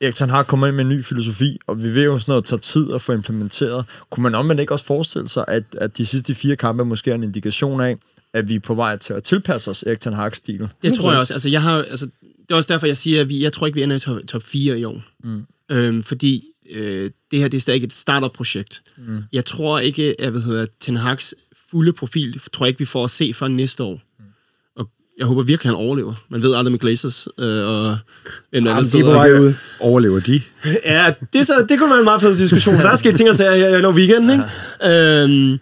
Erik Ten Hag kommer ind med en ny filosofi, og vi ved jo sådan noget tager tid at få implementeret. Kunne man omvendt ikke også forestille sig, at, at de sidste fire kampe måske er en indikation af, at vi er på vej til at tilpasse os Erik Ten Hag's stil? Det tror jeg også. Altså, jeg har, altså, det er også derfor, jeg siger, at vi, jeg tror ikke, vi ender i top, top 4 i år. Mm. Øhm, fordi øh, det her det er stadig et startup-projekt. Mm. Jeg tror ikke, at hvad hedder, Ten Hag's fulde profil, tror jeg ikke, vi får at se før næste år. Mm. Og jeg håber virkelig, han overlever. Man ved aldrig med Glazers. Øh, og hvem der de er på vej ud. Overlever de? Ja, det, er så, det kunne være en meget fed diskussion, for der skal ting og sager her i weekenden, ikke? Øhm,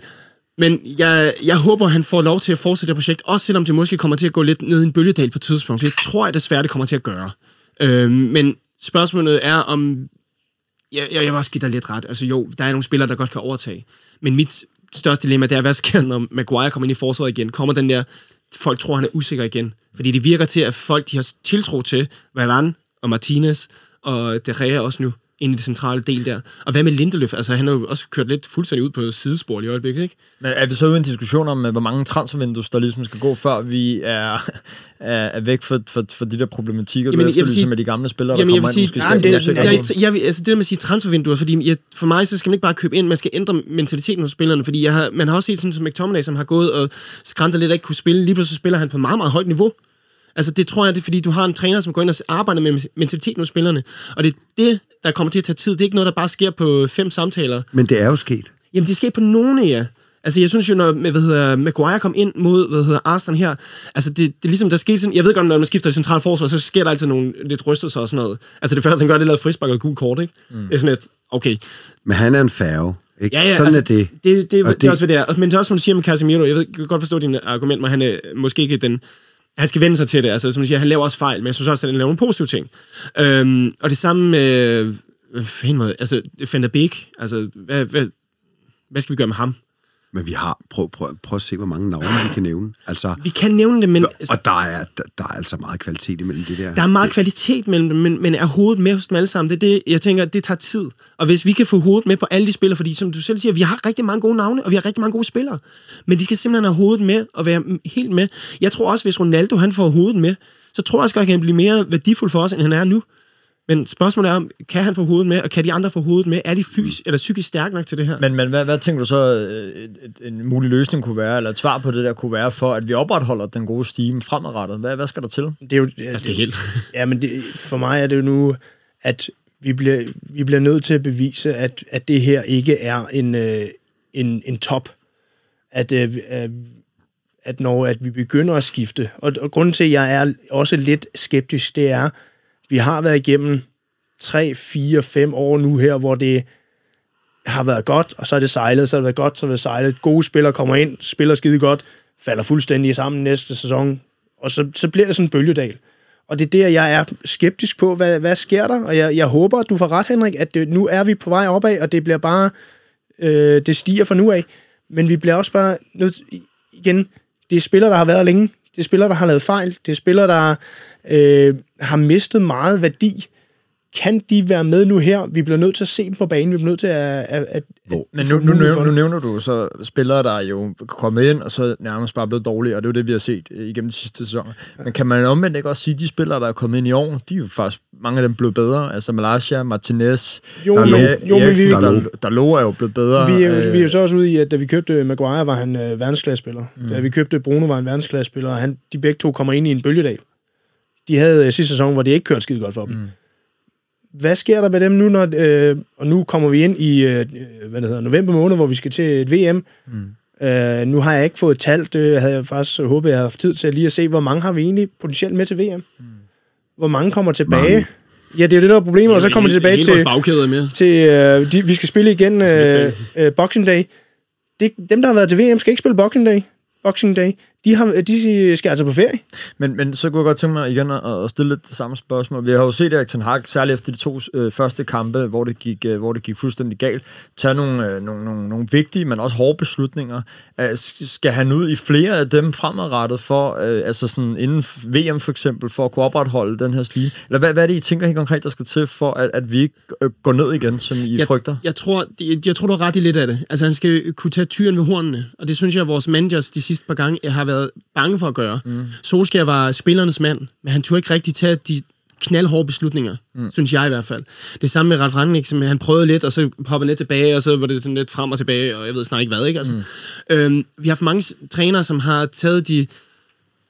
men jeg, jeg håber, han får lov til at fortsætte det projekt, også selvom det måske kommer til at gå lidt ned i en bølgedal på et tidspunkt. Det tror jeg desværre, det kommer til at gøre. Øhm, men spørgsmålet er, om... Jeg, jeg, jeg vil også give dig lidt ret. Altså jo, der er nogle spillere, der godt kan overtage. Men mit største dilemma, det er, hvad sker når Maguire kommer ind i forsvaret igen? Kommer den der... Folk tror, han er usikker igen. Fordi det virker til, at folk de har tiltro til Varane og Martinez og De Gea også nu ind i det centrale del der. Og hvad med Lindeløf? Altså, han har jo også kørt lidt fuldstændig ud på sidespor i øjeblikket, ikke? Men er vi så ude i en diskussion om, øh, hvor mange transfervindues, der ligesom skal gå, før vi er, er, væk for, for, for de der problematikker, Jamen, du jeg vil sige- med de gamle spillere, Jamen, der jeg kommer vil sige, ind, nej, det jeg, jeg, jeg, vil- altså det der med at sige transfervinduer, fordi jeg, for mig, så skal man ikke bare købe ind, man skal ændre mentaliteten hos spillerne, fordi jeg har, man har også set sådan som McTominay, som har gået og skræntet lidt og ikke kunne spille, lige pludselig spiller han på meget, meget højt niveau. Altså det tror jeg, det er fordi, du har en træner, som går ind og arbejder med mentaliteten hos spillerne, og det er det, der kommer til at tage tid. Det er ikke noget, der bare sker på fem samtaler. Men det er jo sket. Jamen, det sker på nogle af jer. Altså, jeg synes jo, når hvad hedder, Maguire kom ind mod hvad hedder, Arsenal her, altså, det, det er ligesom, der skete sådan, jeg ved godt, når man skifter central forsvar, så sker der altid nogle lidt rystelser og sådan noget. Altså, det første, han gør, det er lavet frispark og gul kort, ikke? Mm. Det er sådan et, okay. Men han er en færge. Ikke? Ja, ja, Sådan altså, er det. Det, det, det, det er også, hvad det er. Men det er også, som du siger med Casemiro, jeg ved, jeg kan godt forstå dine argument, men han er måske ikke den... Han skal vende sig til det. Altså, som jeg siger, han laver også fejl, men jeg synes også, at han laver nogle positive ting. Øhm, og det samme med... Hvad fanden var det? Altså, Van der Beek. Altså, hvad, hvad, hvad skal vi gøre med ham? Men vi har... Prøv, prøv, prøv at se, hvor mange navne vi kan nævne. Altså, Vi kan nævne det, men... og der er, der, der er altså meget kvalitet imellem det der. Der er meget kvalitet mellem dem, men, men er hovedet med hos dem alle sammen? Det er det, jeg tænker, det tager tid. Og hvis vi kan få hovedet med på alle de spillere, fordi som du selv siger, vi har rigtig mange gode navne, og vi har rigtig mange gode spillere. Men de skal simpelthen have hovedet med og være helt med. Jeg tror også, hvis Ronaldo han får hovedet med, så tror jeg også at han kan blive mere værdifuld for os, end han er nu. Men spørgsmålet er, om kan han få hovedet med, og kan de andre få hovedet med? Er de fys eller psykisk stærke nok til det her? Men, men hvad, hvad tænker du så, øh, et, et, en mulig løsning kunne være, eller et svar på det der kunne være, for at vi opretholder den gode stime fremadrettet? Hvad, hvad skal der til? Det er jo, Der skal helt. *laughs* Ja, men det, for mig er det jo nu, at vi bliver, vi bliver nødt til at bevise, at, at det her ikke er en, øh, en, en top. At, øh, at når at vi begynder at skifte, og, og grunden til, at jeg er også lidt skeptisk, det er, vi har været igennem 3, 4, 5 år nu her, hvor det har været godt, og så er det sejlet, så har det været godt, så er det sejlet. Gode spillere kommer ind, spiller skide godt, falder fuldstændig sammen næste sæson, og så, så bliver det sådan en bølgedal. Og det er der, jeg er skeptisk på, hvad, hvad sker der? Og jeg, jeg håber, at du får ret, Henrik, at det, nu er vi på vej opad, og det bliver bare, øh, det stiger fra nu af. Men vi bliver også bare nødt, igen, det er spillere, der har været længe, det er spillere, der har lavet fejl, det er spillere, der øh, har mistet meget værdi. Kan de være med nu her? Vi bliver nødt til at se dem på banen, vi bliver nødt til at... at, at? Men nu, nu, nævner, nu nævner du så spillere, der er jo kommet ind, og så nærmest bare blevet dårlige, og det er jo det, vi har set øh, igennem de sidste sæsoner. Men kan man omvendt ikke også sige, at de spillere, der er kommet ind i år, de er jo faktisk, mange af dem blevet bedre. Altså Malasia, Martinez, Jo, der, men- jo, men vi- er jo blevet bedre. Vi er, jo, Øh, vi er jo så også ude i, at da vi købte Maguire, var han øh, verdensklassespiller. Mm. Da vi købte Bruno, var han verdensklassespiller, og han, de begge to kommer ind i en bølgedal. De havde øh, sidste sæson, hvor det ikke kørte skide godt for dem. Mm. Hvad sker der med dem nu, når, øh, og nu kommer vi ind i øh, hvad det hedder, november måned, hvor vi skal til et VM. Mm. Øh, nu har jeg ikke fået talt, det havde jeg faktisk håbet, jeg havde haft tid til lige at se, hvor mange har vi egentlig potentielt med til VM? Mm. Hvor mange kommer tilbage? Mange. Ja, det er det, der er problemet, og så kommer de tilbage Hele til er med. til øh, de, vi skal spille igen øh, øh, Boxing Day. Det, dem, der har været til VM, skal ikke spille Boxing Day. Boxing Day. De, har, de skal altså på ferie. Men, men så kunne jeg godt tænke mig igen at, at stille lidt det samme spørgsmål. Vi har jo set Erik Ten Hag, særligt efter de to øh, første kampe, hvor det, gik, øh, hvor det gik fuldstændig galt, tage nogle, øh, nogle, nogle, nogle vigtige, men også hårde beslutninger. Øh, skal han ud i flere af dem fremadrettet for, øh, altså sådan inden VM for eksempel, for at kunne opretholde den her stil? Eller hvad, hvad er det, I tænker helt konkret, der skal til for, at, at vi ikke øh, går ned igen, som I jeg, frygter? Jeg tror, jeg, jeg tror, du har ret i lidt af det. Altså, han skal kunne tage tyren ved hornene, og det synes jeg, at vores managers de sidste par gange har været bange for at gøre. Mm. Solskjaer var spillernes mand, men han turde ikke rigtig tage de knaldhårde beslutninger, mm. synes jeg i hvert fald. Det samme med Ralf Rangnick, som han prøvede lidt, og så hoppede lidt tilbage, og så var det sådan lidt frem og tilbage, og jeg ved snart ikke hvad, ikke? Altså, mm. øhm, vi har for mange trænere, som har taget de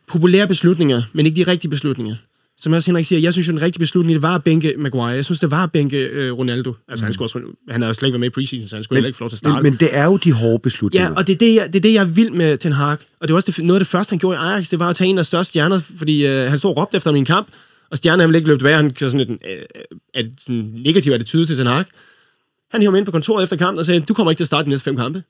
populære beslutninger, men ikke de rigtige beslutninger. Som også Henrik siger, jeg synes jo, den rigtige beslutning, det var at bænke Maguire. Jeg synes, det var at bænke øh, Ronaldo. Altså, mm. han, skulle også, han har jo slet ikke været med i preseason, så han skulle Men, heller ikke få lov til at starte. men, men det er jo de hårde beslutninger. Ja, og det er det, jeg, det er det, jeg vil med Ten Hag. Og det var også det, noget af det første, han gjorde i Ajax, det var at tage en af de største stjerner, fordi øh, han stod og råbte efter ham i en kamp, og stjernen han ville ikke løbe tilbage, han kørte sådan en, øh, øh, sådan negativ attitude til Ten Hag. Han hiver ham ind på kontoret efter kampen og sagde, du kommer ikke til at starte de næste fem kampe.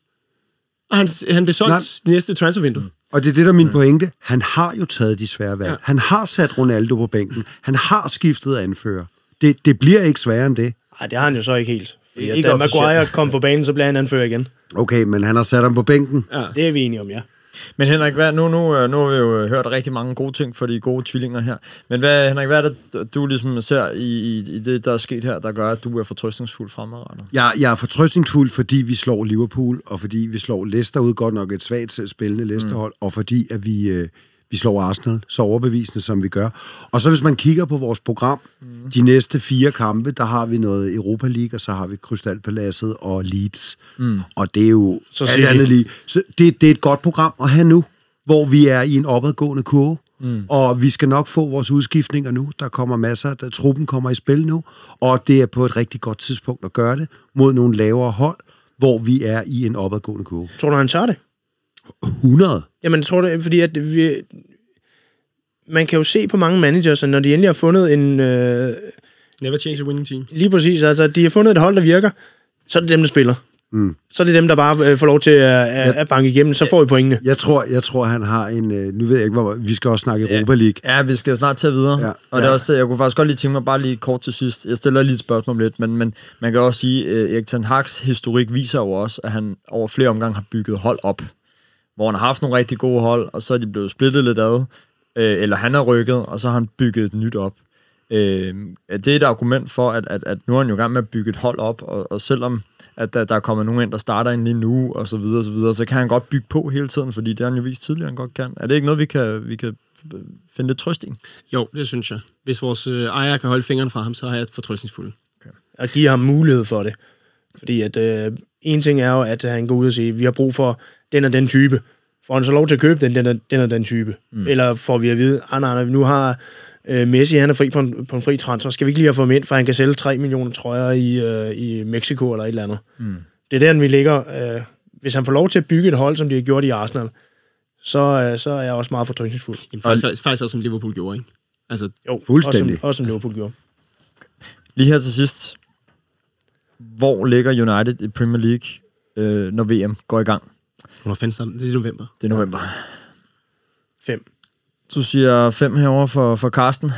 Og han, han blev solgt Nej. næste transfervindue. Mm. Og det er det, der er min pointe. Han har jo taget de svære valg. Ja. Han har sat Ronaldo på bænken. Han har skiftet anfører. Det, det bliver ikke sværere end det. Nej, det har han jo så ikke helt. Fordi Ikke at, da. Maguire kom på banen, så blev han anfører igen. Okay, men han har sat ham på bænken. Ja. Det er vi enige om, ja. Men Henrik, hvad, nu, nu, øh, nu har vi jo hørt rigtig mange gode ting for de gode tvillinger her. Men hvad, Henrik, hvad er det, du ligesom ser i, i, i det, der er sket her, der gør, at du er fortrøstningsfuld fremadrettet? Jeg, jeg er fortrøstningsfuld, fordi vi slår Liverpool, og fordi vi slår Leicester ud, godt nok et svagt spillende Leicester-hold, mm. og fordi at vi, øh, vi slår Arsenal så overbevisende, som vi gør. Og så hvis man kigger på vores program, mm. de næste fire kampe, der har vi noget Europa League, og så har vi Krystalpaladset og Leeds. Mm. Og det er jo Så alt andet lige. Så det, det er et godt program at have nu, hvor vi er i en opadgående kurve. Mm. Og vi skal nok få vores udskiftninger nu. Der kommer masser, der truppen kommer i spil nu. Og det er på et rigtig godt tidspunkt at gøre det mod nogle lavere hold, hvor vi er i en opadgående kurve. Tror du, han tager det? 100. Jamen, jeg tror det, fordi at vi, man kan jo se på mange managers, at når de endelig har fundet en... Øh, Never change a winning team. lige præcis, altså, de har fundet et hold, der virker, så er det dem, der spiller. Mm. Så er det dem, der bare øh, får lov til at, at, at banke igennem, så får vi pointene. Jeg tror, jeg tror, han har en... Øh, nu ved jeg ikke, hvor vi skal også snakke Europa League. Ja, vi skal snart tage videre. Ja. Og det er også, jeg kunne faktisk godt lige tænke mig bare lige kort til sidst. Jeg stiller lige et spørgsmål om lidt, men, men man kan også sige, at Erik Ten Hag's historik viser jo også, at han over flere omgange har bygget hold op. Hvor han har haft nogle rigtig gode hold, og så er de blevet splittet lidt ad. Øh, eller han har rykket, og så har han bygget et nyt op. Øh, det er et argument for, at, at, at nu er han jo i gang med at bygge et hold op, og, og selvom at der, der er kommet nogen ind, der starter ind lige nu, og så videre, og så videre, så kan han godt bygge på hele tiden, fordi det har han jo vist tidligere, han godt kan. Er det ikke noget, vi kan, vi kan øh, finde lidt trøst i? Jo, det synes jeg. Hvis vores øh, ejer kan holde fingrene fra ham, så har jeg et fortrøstningsfuld. og give ham mulighed for det. Fordi at øh, en ting er jo, at han går ud og siger, vi har brug for den og den type. Får han så lov til at købe den, den, og, den og den type? Mm. Eller får vi at vide, ah, nej, nej, nu har øh, Messi, han er fri på en, på en fri transfer, skal vi ikke lige have fået ham ind, for han kan sælge 3 millioner trøjer i, øh, i Mexico eller et eller andet. Mm. Det er der, vi ligger. Øh, hvis han får lov til at bygge et hold, som de har gjort i Arsenal, så, øh, så er jeg også meget fortrykningsfuld. Jamen, faktisk, faktisk også som Liverpool gjorde, ikke? Altså, Jo, Fuldstændig. Også som, også som Liverpool gjorde. Lige her til sidst. Hvor ligger United i Premier League, øh, når VM går i gang? hvornår fanden starter den? Det er november. Det er november. Fem. Du siger fem herover for, for Karsten.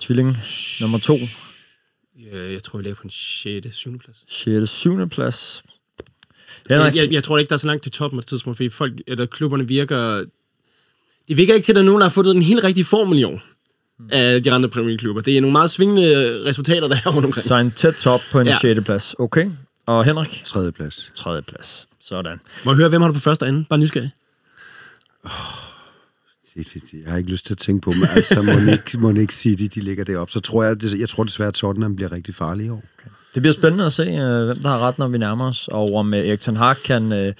Tvilling nummer to. Øh, Jeg tror, vi ligger på en 6. 7. plads. 6. 7. plads. Jeg, jeg, jeg tror ikke, der er så langt til toppen på det tidspunkt, fordi folk, eller klubberne virker... Det virker ikke til, at der er nogen, der har fundet den helt rigtige formel i år af de andre Premier League-klubber. Det er nogle meget svingende resultater, der er rundt omkring. så en tæt top på en Ja. ja. 6. plads. Okay. Og Henrik? Tredje plads. 3. plads. Sådan. Må jeg høre, hvem har du på første og anden? Bare nysgerrig. Det, det, det, jeg har ikke lyst til at tænke på dem. Altså, må ikke, må ikke City, de ligger deroppe. Så tror jeg, det, jeg tror desværre, at Tottenham bliver rigtig farlig i år. Det bliver spændende at se, øh, hvem der har ret, når vi nærmer os, og om øh, Erik Ten Hag kan øh,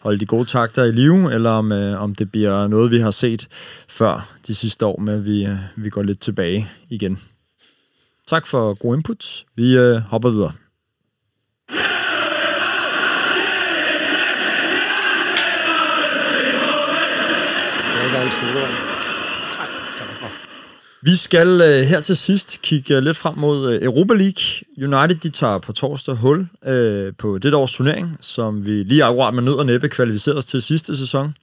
holde de gode takter i live, eller om, om det bliver noget, vi har set før de sidste år, med at vi, vi går lidt tilbage igen. Tak for god input. Vi øh, hopper videre. Vi skal øh, her til sidst kigge øh, lidt frem mod øh, Europa League. United de tager på torsdag hul øh, på det års turnering, som vi lige akkurat med nød og næppe kvalificerede os til sidste sæson.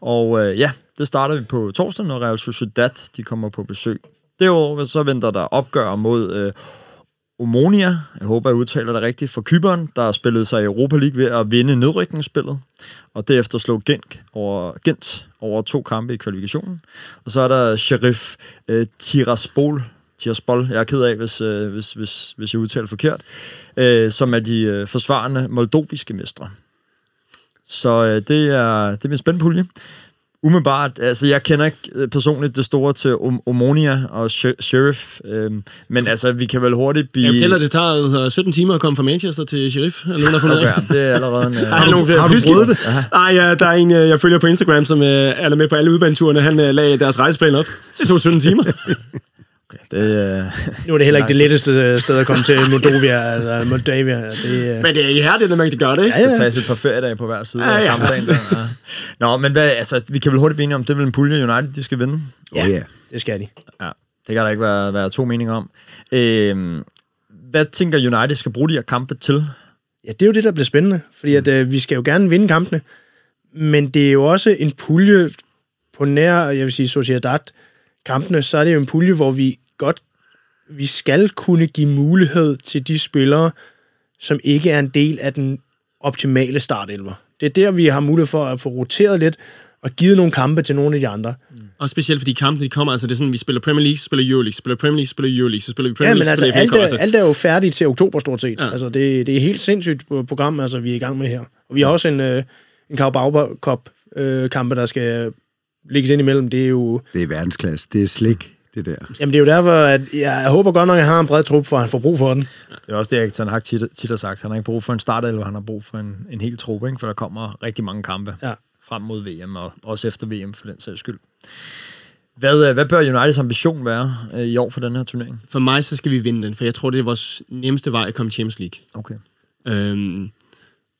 Og øh, ja, det starter vi på torsdag, når Real Sociedad de kommer på besøg. Derudover så venter der opgør mod øh, Omonia, jeg håber, jeg udtaler det rigtigt, for Kyberen, der spillede sig i Europa League ved at vinde nedrykningsspillet, og derefter slog Genk over, Gent over to kampe i kvalifikationen. Og så er der Sheriff øh, Tiraspol, Tiraspol, jeg er ked af, hvis, øh, hvis, hvis, hvis jeg udtaler forkert, øh, som er de øh, forsvarende moldoviske mestre. Så øh, det er, det er min spændende pulje. Umiddelbart, altså jeg kender ikke øh, personligt det store til Om- Omonia og Sh- Sheriff, øhm, men altså vi kan vel hurtigt blive... Jeg fortæller, det tager øh, 17 timer at komme fra Manchester til Sheriff. Er der nogen, der har fundet? Okay, det er allerede en... *laughs* Der er nogle flere har du prøvet det? Nej, ja, der er en, øh, jeg følger på Instagram, som øh, er med på alle udbaneturene. Han øh, lagde deres rejseplan op. Det tog 17 timer. *laughs* okay, det, øh, *laughs* Nu er det heller ikke det *laughs* letteste øh, sted at komme til *laughs* Moldovia, eller Moldavia. Det, øh, Men det er i herligt, at man kan gøre det, ikke? skal tages et par feriedage på hver side Ja, af ja. kampdagen. Der. Ja. Nå, men hvad, altså, vi kan vel hurtigt blive enige om, det er vel en pulje United, de skal vinde. Ja. ja. det skal de. Ja, det kan der ikke være, være to meninger om. Øhm, hvad tænker United skal bruge de her kampe til? Ja, det er jo det, der bliver spændende, fordi at, øh, vi skal jo gerne vinde kampene, men det er jo også en pulje på nær, jeg vil sige, Sociedad-kampene, så er det jo en pulje, hvor vi godt, vi skal kunne give mulighed til de spillere, som ikke er en del af den optimale startelver. Det er der, vi har mulighed for at få roteret lidt, og givet nogle kampe til nogle af de andre. Og specielt fordi kampene de kommer, altså det er sådan, vi spiller Premier League, spiller Euroleague, spiller Premier League, spiller Euroleague, så spiller vi Premier Ja, men League, så altså, alt er, Altså, alt er jo færdigt til oktober stort set. Ja. Altså, det, det er helt sindssygt program, altså, vi er i gang med her. Og vi har også en, øh, en Carabao Cup øh, kampe, der skal ligges ind imellem. Det er jo, Det er verdensklasse. Det er slik, det der. jamen, det er jo derfor, at jeg, jeg håber godt nok, at han har en bred trup, for han får brug for den. Det er også det, Erik Hag tit, tit har sagt. Han har ikke brug for en startelver, han har brug for en, en hel trup, ikke? for der kommer rigtig mange kampe Ja. frem mod VM, og også efter VM for den sags skyld. Hvad, øh, hvad bør Uniteds ambition være øh, i år for den her turnering? for mig, så skal vi vinde den, for jeg tror, det er vores nemmeste vej at komme i Champions League. Okay. Øhm,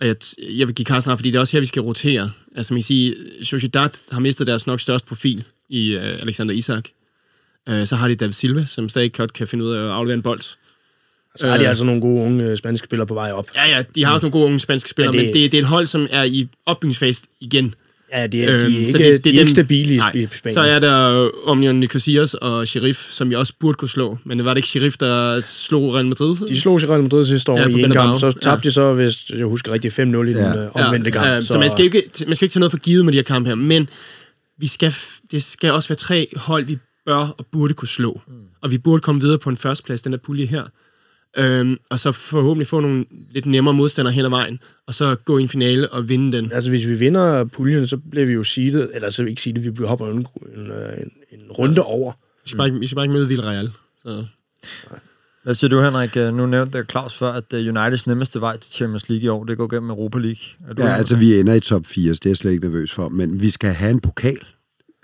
og jeg, jeg vil give Carsten ret, fordi det er også her, vi skal rotere. Altså, man kan sige, Sociedad har mistet deres nok største profil i uh, Alexander Isak. Uh, så har de David Silva, som stadig godt kan finde ud af at aflevere en bold. Så har de Øh. altså nogle gode unge øh, spanske spillere på vej op. Ja, ja, de har også nogle gode unge spanske spillere, men det- men det, det er et hold, som er i opbygningsfase igen. Ja, det er, de er Øhm, ikke, så det, det- de er er ikke dem- stabile i Nej, Spanien. Så er der Omnium Nicosias og Sheriff, som vi også burde kunne slå. Men var det ikke Sheriff, der slog Real Madrid? De slog sig Real Madrid sidste år Ja, ja, i en kamp, så tabte Ja. de så, hvis jeg husker rigtig, 5-0 i den Ja. øh, omvendte kamp. øh, så man skal, ikke, man skal ikke tage noget for givet med de her kampe her, men vi skal, det skal også være tre hold, vi bør og burde kunne slå. Mm. Og vi burde komme videre på en førsteplads, den her pulje her. Øhm, og så forhåbentlig få nogle lidt nemmere modstandere hen ad vejen, og så gå i en finale og vinde den. Altså, hvis vi vinder puljen, så bliver vi jo seedet, eller så ikke seedet, vi bliver hopper en, en, en, runde over. Vi skal bare, ikke- vi skal bare ikke møde Villarreal. Så. Hvad siger du, Henrik? Øh, Nu nævnte Claus før, at øh, Uniteds nemmeste vej til Champions League i år, det går gennem Europa League. Er du Ja, altså vi ender i top 4, så det er jeg slet ikke nervøs for. Men vi skal have en pokal.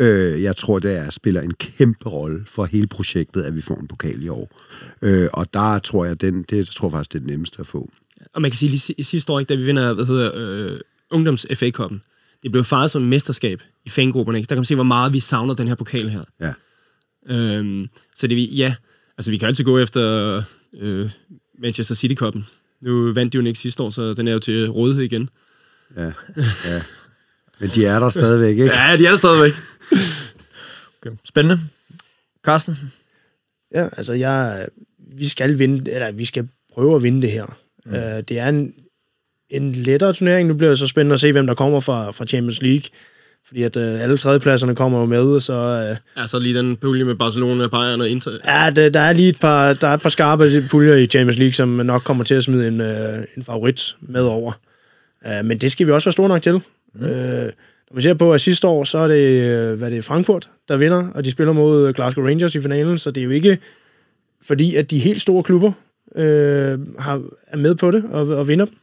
Øh, jeg tror, det er, spiller en kæmpe rolle for hele projektet, at vi får en pokal i år. Øh, og der tror jeg, den, det tror jeg faktisk, det er det nemmeste at få. Og man kan sige, lige si- sidste år, ikke, da vi vinder, hvad hedder, øh, ungdoms FA Cup'en, det blev faret som et mesterskab i fangrupperne. Ikke? Der kan man se, hvor meget vi savner den her pokal her. Ja. Øhm, så det vi, ja, altså vi kan altid gå efter øh, Manchester City Cup'en. Nu vandt de jo ikke sidste år, så den er jo til rådighed igen. Ja, ja. Men de er der stadigvæk, ikke? Ja, de er der stadigvæk. Okay. Spændende. Carsten? Ja, altså, jeg, vi skal vinde, eller vi skal prøve at vinde det her. Mm. Uh, det er en, en lettere turnering. Nu bliver det så spændende at se, hvem der kommer fra, fra Champions League. Fordi at uh, alle tredjepladserne kommer jo med, så uh, Ja, så lige den pulje med Barcelona, Bayern og Inter. ja, det, der er lige et par, der er et par skarpe puljer i Champions League, som nok kommer til at smide en, uh, en favorit med over. Uh, men det skal vi også være store nok til. Mm. Uh, når man ser på, at sidste år, så er det, øh, hvad det er Frankfurt, der vinder, og de spiller mod Glasgow Rangers i finalen, så det er jo ikke fordi, at de helt store klubber øh, har, er med på det og, og vinder dem.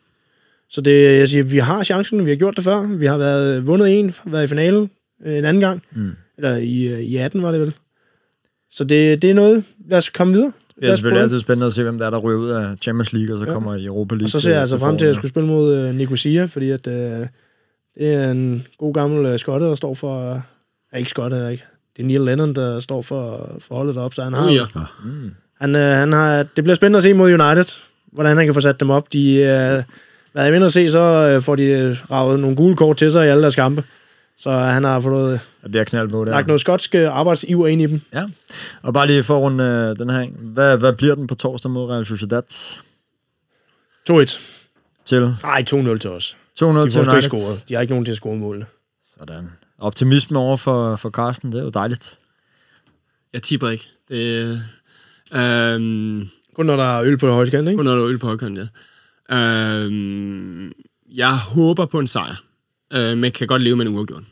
Så det, jeg siger, vi har chancen, vi har gjort det før. Vi har været vundet en, været i finalen øh, en anden gang. Mm. Eller i, øh, i 18 var det vel. Så det, det er noget. Lad os komme videre. Det er selvfølgelig prøve. altid spændende at se, hvem der er, der ryger ud af Champions League, og så Ja. kommer i Europa League. Og så ser jeg altså frem til, at jeg skulle spille mod øh, Nicosia, fordi at, øh, det er en god gammel øh, skotte, der står for... Øh, er ikke skotte, er ikke. det er Neil Lennon, der står for, for holdet deroppe, så han har, Oh, ja. han, øh, han har, det bliver spændende at se mod United, hvordan han kan få sat dem op. De, øh, hvad jeg vinder at se, så øh, får de øh, ravet nogle gule kort til sig i alle deres kampe. Så han har fået Der bliver knald på det. lagt noget skotsk øh, arbejdsiver ind i dem. Ja. Og bare lige for at runde øh, den her. Hvad, hvad bliver den på torsdag mod Real Sociedad? 2-1. Til 2-0 Nej, 2-0 til os. Til De får sgu ikke United. scoret. De har ikke nogen til at score målene. Sådan. Optimisme over for, for Carsten, det er jo dejligt. Jeg tipper ikke. Det, øhm, Kun når der er øl på det højskald, ikke? kun noget øl på højkant, ja. Øhm, jeg håber på en sejr, øh, men jeg kan godt leve med en uafgjort.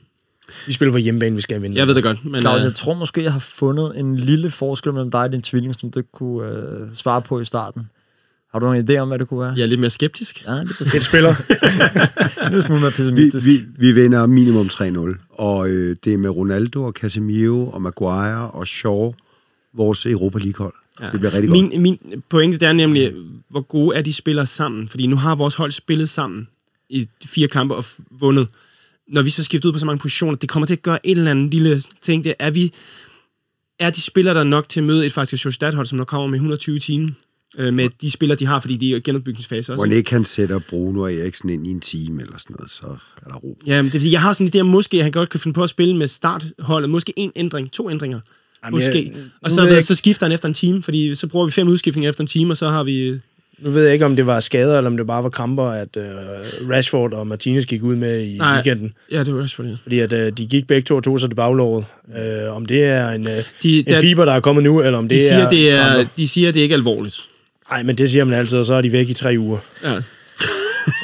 Vi spiller på hjemmebane, vi skal vinde. Jeg ved det godt, men Claus, øh, jeg tror måske, jeg har fundet en lille forskel mellem dig og din tvilling, som du kunne øh, svare på i starten. Har du en idé om, hvad det kunne være? jeg er lidt mere skeptisk. Ja, det er Et spiller. *laughs* Lille smule mere Vi, pessimistisk. vi, vi vinder minimum 3-0, og øh, det er med Ronaldo og Casemiro og Maguire og Shaw, vores Europa League-hold. Ja. Det bliver rigtig godt. Min, min pointe er nemlig, hvor gode er de spillere sammen? Fordi nu har vores hold spillet sammen i fire kampe og vundet. Når vi så skifter ud på så mange positioner, det kommer til at gøre et eller andet lille ting. Det er, vi, er de spillere der er nok til at møde et faktisk Sociedad-hold, som der kommer med 120 i timen? Øh, med de spillere, de har, fordi de er i genopbygningsfase også. Hvor ikke han sætter Bruno og Eriksen ind i en time eller sådan noget, så er der ro. Ja, men det er fordi, jeg har sådan en idé, om måske han godt kan finde på at spille med startholdet. Måske en ændring, to ændringer. Jamen, måske. jeg- og så, jeg så skifter han efter en time, fordi så bruger vi fem udskiftninger efter en time, og så har vi... Nu ved jeg ikke, om det var skader, eller om det bare var kramper, at uh, Rashford og Martinez gik ud med i Nej. weekenden. Ja, det var også for det. Fordi at, uh, de gik begge to og tog sig det baglåret. Uh, om det er en, uh, De, en der, fiber, der er kommet nu, eller om de, det siger, er... det er, kramper. de siger, det er ikke alvorligt. Nej, men det siger man altid, og så er de væk i tre uger. Ja. *laughs*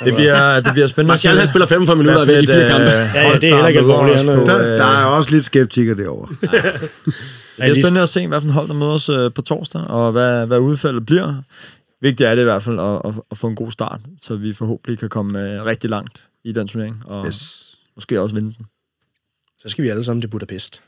Det bliver, det bliver spændende. Martial, han spiller 45 minutter i fire et, kampe. øh, *laughs* Ja, ja, det er heller ikke alvorligt, er- Der, øh, der er også lidt skeptikere derovre. Det bliver spændende at se, hvad for en hold, der møder os øh, på torsdag, og hvad, hvad udfaldet bliver. Vigtigt er det i hvert fald at, at, at få en god start, så vi forhåbentlig kan komme øh, rigtig langt i den turnering, og Yes. måske også vinde den. Så skal vi alle sammen til Budapest.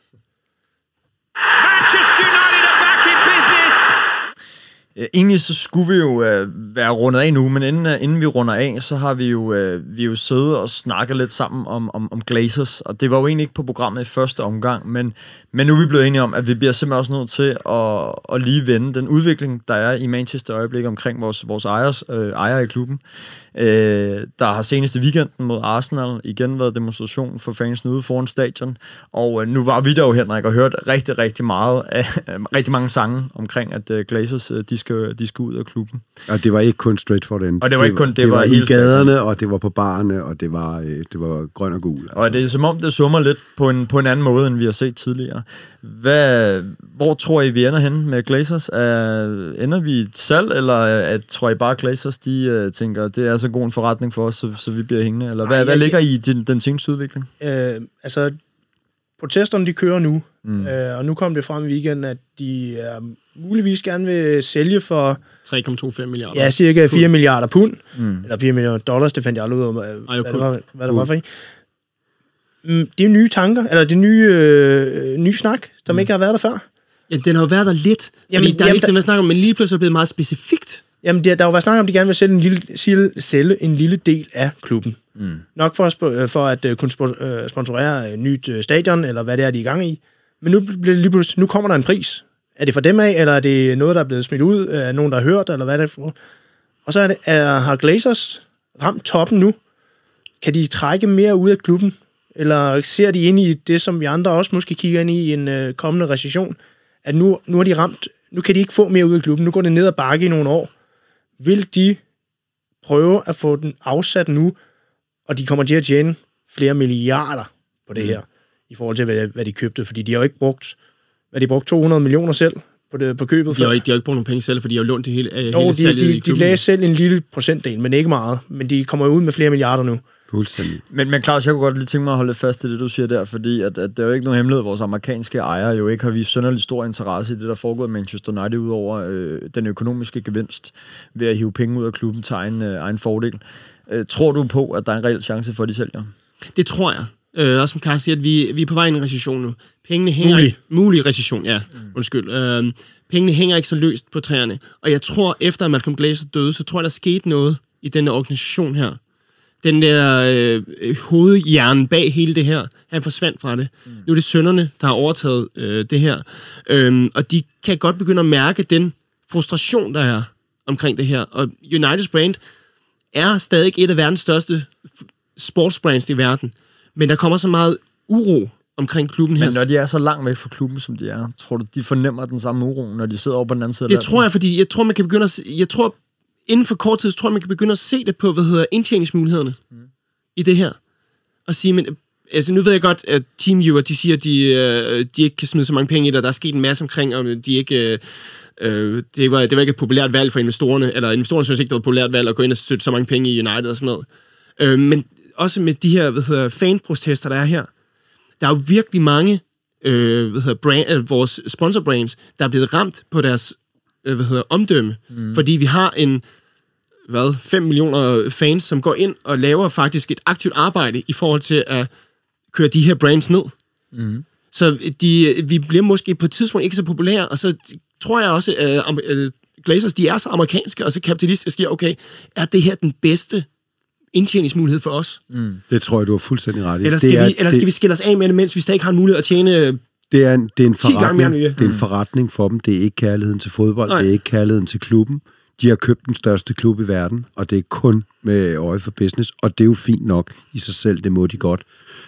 Manchester United are back in business. Øh, Øh, egentlig så skulle vi jo øh, være rundet af nu, men inden, øh, inden vi runder af, så har vi jo, øh, vi har jo siddet og snakket lidt sammen om, om, om Glazers, og det var jo egentlig ikke på programmet i første omgang, men, men nu er vi blevet enige om, at vi bliver simpelthen også nødt til at, at lige vende den udvikling, der er i Manchester i omkring vores, vores ejers, øh, ejere i klubben. Øh, der har seneste weekenden mod Arsenal igen været demonstration for fansen ude foran stadion, og øh, nu var vi der jo, Henrik, og hørte rigtig, rigtig meget af, *laughs* rigtig mange sange omkring, at øh, Glazers, øh, de skal, de skal ud af klubben. Og det var ikke kun Stratford End. Og det var ikke kun- det det var var i hele gaderne, og det var på barerne, og det var, øh, det var grøn og gul. Altså. Og det er som om, det summer lidt på en, på en anden måde, end vi har set tidligere. Hvad, hvor tror I, vi ender hen med Glazers? Er, ender vi i et salg, eller at, tror I bare, Glazers de, uh, tænker, det er så god en forretning for os, så, så vi bliver hængende? Eller hvad, Ej, hvad jeg- ligger i den, den seneste udvikling? Øh, altså, protesterne de kører nu, mm. øh, og nu kom det frem i weekenden, at de er muligvis gerne vil sælge for 3,25 milliarder. ja, cirka 4 milliarder pund, mm. eller 4 milliarder dollars, det fandt jeg aldrig ud af, hvad, pund. det var, hvad det var for en. Mm, det er nye tanker, eller det er nye, øh, nye snak, som mm. ikke har været der før. Ja, den har jo været der lidt. Fordi Jamen, jamen, der er jamen, ikke det, man snakker om, men lige pludselig er det blevet meget specifikt. Jamen, der, der har jo været snak om, at de gerne vil sælge en lille, sælge- sælge en lille del af klubben. Mm. Nok for, at øh, for at øh, kunne øh, sponsorere et nyt stadion, eller hvad det er, de er i gang i. Men nu, bliver lige pludselig, nu kommer der en pris. Er det for dem af, eller er det noget, der er blevet smidt ud af nogen, der har hørt, eller hvad er det for? Og så er det, er, har Glazers ramt toppen nu. Kan de trække mere ud af klubben? Eller ser de ind i det, som vi andre også måske kigger ind i i en øh, kommende recession? At nu, nu har de ramt, nu kan de ikke få mere ud af klubben. Nu går det ned ad bakke i nogle år vil de prøve at få den afsat nu, og de kommer til at tjene flere milliarder på det mm. her, i forhold til, hvad, hvad de købte, fordi de har jo ikke brugt, hvad de brugt 200 millioner selv på, det, på købet. De har, ikke, de har ikke brugt nogen penge selv, fordi de har jo lånt det hele, øh, Jo, hele de, salget i de, de klubben. lagde selv en lille procentdel, men ikke meget. Men de kommer jo ud med flere milliarder nu. Fuldstændig. Men, men Claus, jeg kunne godt lige tænke mig at holde lidt fast i det, du siger der, fordi at, at det er jo ikke nogen hemmelighed, at vores amerikanske ejere jo ikke har vist sønderlig stor interesse i det, der foregår i Manchester United, udover øh, den økonomiske gevinst ved at hive penge ud af klubben til egen, øh, egen fordel. Øh, tror du på, at der er en reel chance for, at de sælger? Det tror jeg. Øh, også som Karl siger, at vi, vi er på vej i en recession nu. Pengene hænger Mulig. ikke... Mulig recession, ja. Mm. Undskyld. Øh, pengene hænger ikke så løst på træerne. Og jeg tror, efter at Malcolm Glazer døde, så tror jeg, der skete noget i den organisation her. den der øh, hovedhjerne bag hele det her, han forsvandt fra det. Mm. Nu er det sønderne, der har overtaget øh, det her. Øhm, og de kan godt begynde at mærke den frustration, der er omkring det her. Og Uniteds brand er stadig et af verdens største sportsbrands i verden. Men der kommer så meget uro omkring klubben her. Men når de er så langt væk fra klubben, som de er, tror du, de fornemmer den samme uro, når de sidder over på den anden side Det tror jeg, fordi jeg tror, man kan begynde at, se- jeg tror, inden for kort tid, tror jeg, man kan begynde at se det på, hvad hedder indtjeningsmulighederne mm. i det her. Og sige, men, altså nu ved jeg godt, at TeamViewer, de siger, at de, øh, de ikke kan smide så mange penge i det, og der er sket en masse omkring, og de ikke, øh, det, var, det var ikke et populært valg for investorerne, eller investorerne synes ikke, det var et populært valg at gå ind og støtte så mange penge i United og sådan noget. Øh, men også med de her, hvad hedder, fanprotester, der er her, der er jo virkelig mange øh, hvad hedder, brand, øh, vores sponsorbrands, der er blevet ramt på deres øh, hvad hedder, omdømme. Mm. Fordi vi har en hvad, 5 millioner fans, som går ind og laver faktisk et aktivt arbejde i forhold til at køre de her brands ned. Mm. Så de, vi bliver måske på et tidspunkt ikke så populære, og så tror jeg også, at øh, Glazers, de er så amerikanske og så kapitalistiske, okay, er det her den bedste indtjeningsmulighed for os? Mm. Det tror jeg, du har fuldstændig ret i. Eller skal, det er, vi, eller skal det, vi skille os af med det, mens vi stadig har en mulighed at tjene... det er en, det er en 10 gange mere, forretning. vi er. Det er en forretning for dem. Det er ikke kærligheden til fodbold. Nej. Det er ikke kærligheden til klubben. De har købt den største klub i verden, og det er kun med øje for business, og det er jo fint nok i sig selv, det må de godt.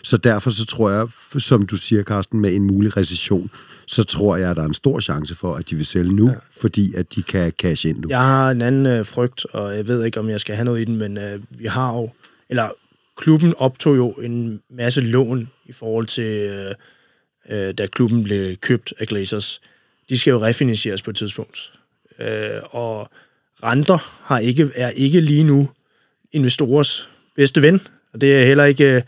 Så derfor så tror jeg, som du siger, Carsten, med en mulig recession, så tror jeg, at der er en stor chance for, at de vil sælge nu, ja. fordi at de kan cash ind nu. Jeg har en anden øh, frygt, og jeg ved ikke, om jeg skal have noget i den, men øh, vi har jo, eller klubben optog jo en masse lån i forhold til, øh, øh, da klubben blev købt af Glazers. De skal jo refinansieres på et tidspunkt. Øh, og renter har ikke, er ikke lige nu investorers bedste ven, og det er heller ikke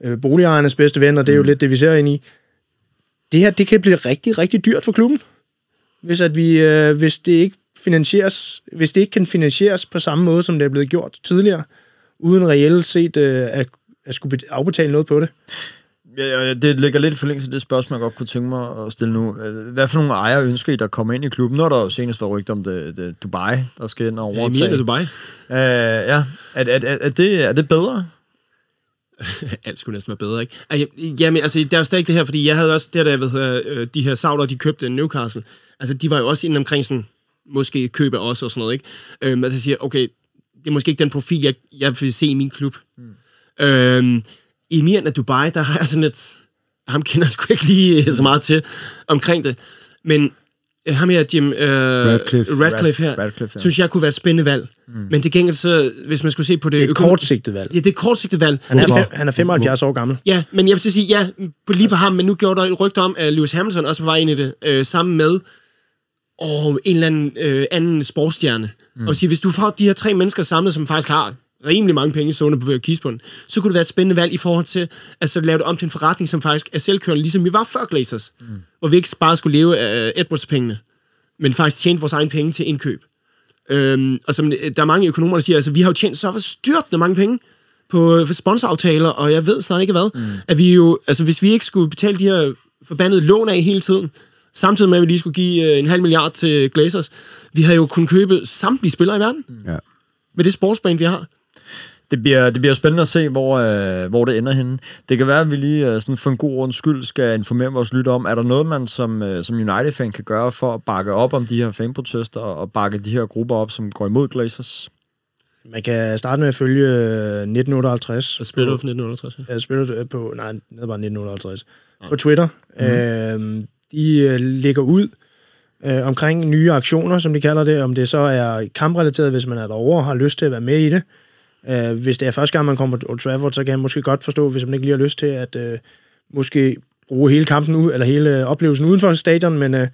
øh, boligejernes bedste ven, og det er jo lidt det, vi ser ind i. Det her, det kan blive rigtig, rigtig dyrt for klubben hvis at vi øh, hvis det ikke finansieres, hvis det ikke kan finansieres på samme måde som det er blevet gjort tidligere, uden reelt set øh, at, at skulle bet- afbetale noget på det. Ja, ja, det ligger lidt i forlængelse af det spørgsmål, jeg godt kunne tænke mig at stille nu. Øh, Hvad for nogle ejere ønsker I, der kommer ind i klubben? Nu er der jo senest været rygter om det, det Dubai, der skal ind og Ja, overtage. mere end Dubai. Uh, ja, er, er, er, er, det, er det bedre? *laughs* Alt skulle næsten være bedre, ikke? Ej, Jamen, altså, der er jo stadig det her, fordi jeg havde også der, hvad hedder, øh, de her sauler, de købte Newcastle. Altså, de var jo også inde omkring sådan, måske købe os og sådan noget, ikke? Øhm, altså, jeg siger, okay, det er måske ikke den profil, jeg, jeg vil se i min klub. Mm. Øhm, I mere end af Dubai, der har jeg sådan et... Ham kender jeg sgu ikke lige så meget til omkring det. Men øh, ham her, Jim øh, Radcliffe. Radcliffe her, Radcliffe, ja. synes jeg kunne være et spændende valg. Mm. Men til gengæld så, hvis man skulle se på det... Det er et kortsigtet valg. Ja, det er et kortsigtet valg. Han er, fem, han er 75 år gammel. Ja, men jeg vil så sige, ja, på lige på ham, men nu gjorde der et rygte om, at Lewis Hamilton også var ind i det, øh, sammen med og en eller anden øh, anden sportsstjerne. Mm. Og sige, hvis du får de her tre mennesker samlet, som faktisk har rimelig mange penge stående på kispunden, så kunne det være et spændende valg i forhold til at så lave det om til en forretning, som faktisk er selvkørende, ligesom vi var før Glazers. Mm. Hvor vi ikke bare skulle leve af Edwards-pengene, men faktisk tjene vores egne penge til indkøb. Øhm, og som der er mange økonomer, der siger, altså vi har jo tjent så styrtende mange penge på øh, sponsoraftaler, og jeg ved snart ikke hvad, mm. at vi jo, altså hvis vi ikke skulle betale de her forbandede lån af hele tiden, samtidig med at vi lige skulle give øh, en halv milliard til Glazers, vi har jo kunnet købe samtlige spillere i verden, Ja. med det sportsbrand, vi har. Det bliver, det bliver spændende at se, hvor, øh, hvor det ender henne. Det kan være, at vi lige øh, sådan for en god ordens skyld skal informere vores lytter om, er der noget, man som, øh, som United-fan kan gøre for at bakke op om de her fanprotester og, og bakke de her grupper op, som går imod Glazers? Man kan starte med at følge øh, 1958. Og spiller du for 1968, ja. Jeg spiller det på, nej, det er bare 1958. På Twitter. Mm-hmm. Øh, de øh, lægger ud øh, omkring nye aktioner, som de kalder det. Om det så er kamprelateret, hvis man er derovre og har lyst til at være med i det. Øh, hvis det er første gang, man kommer til Old Trafford, så kan jeg måske godt forstå, hvis man ikke lige har lyst til at øh, måske bruge hele kampen ud, eller hele oplevelsen uden for stadion, men øh,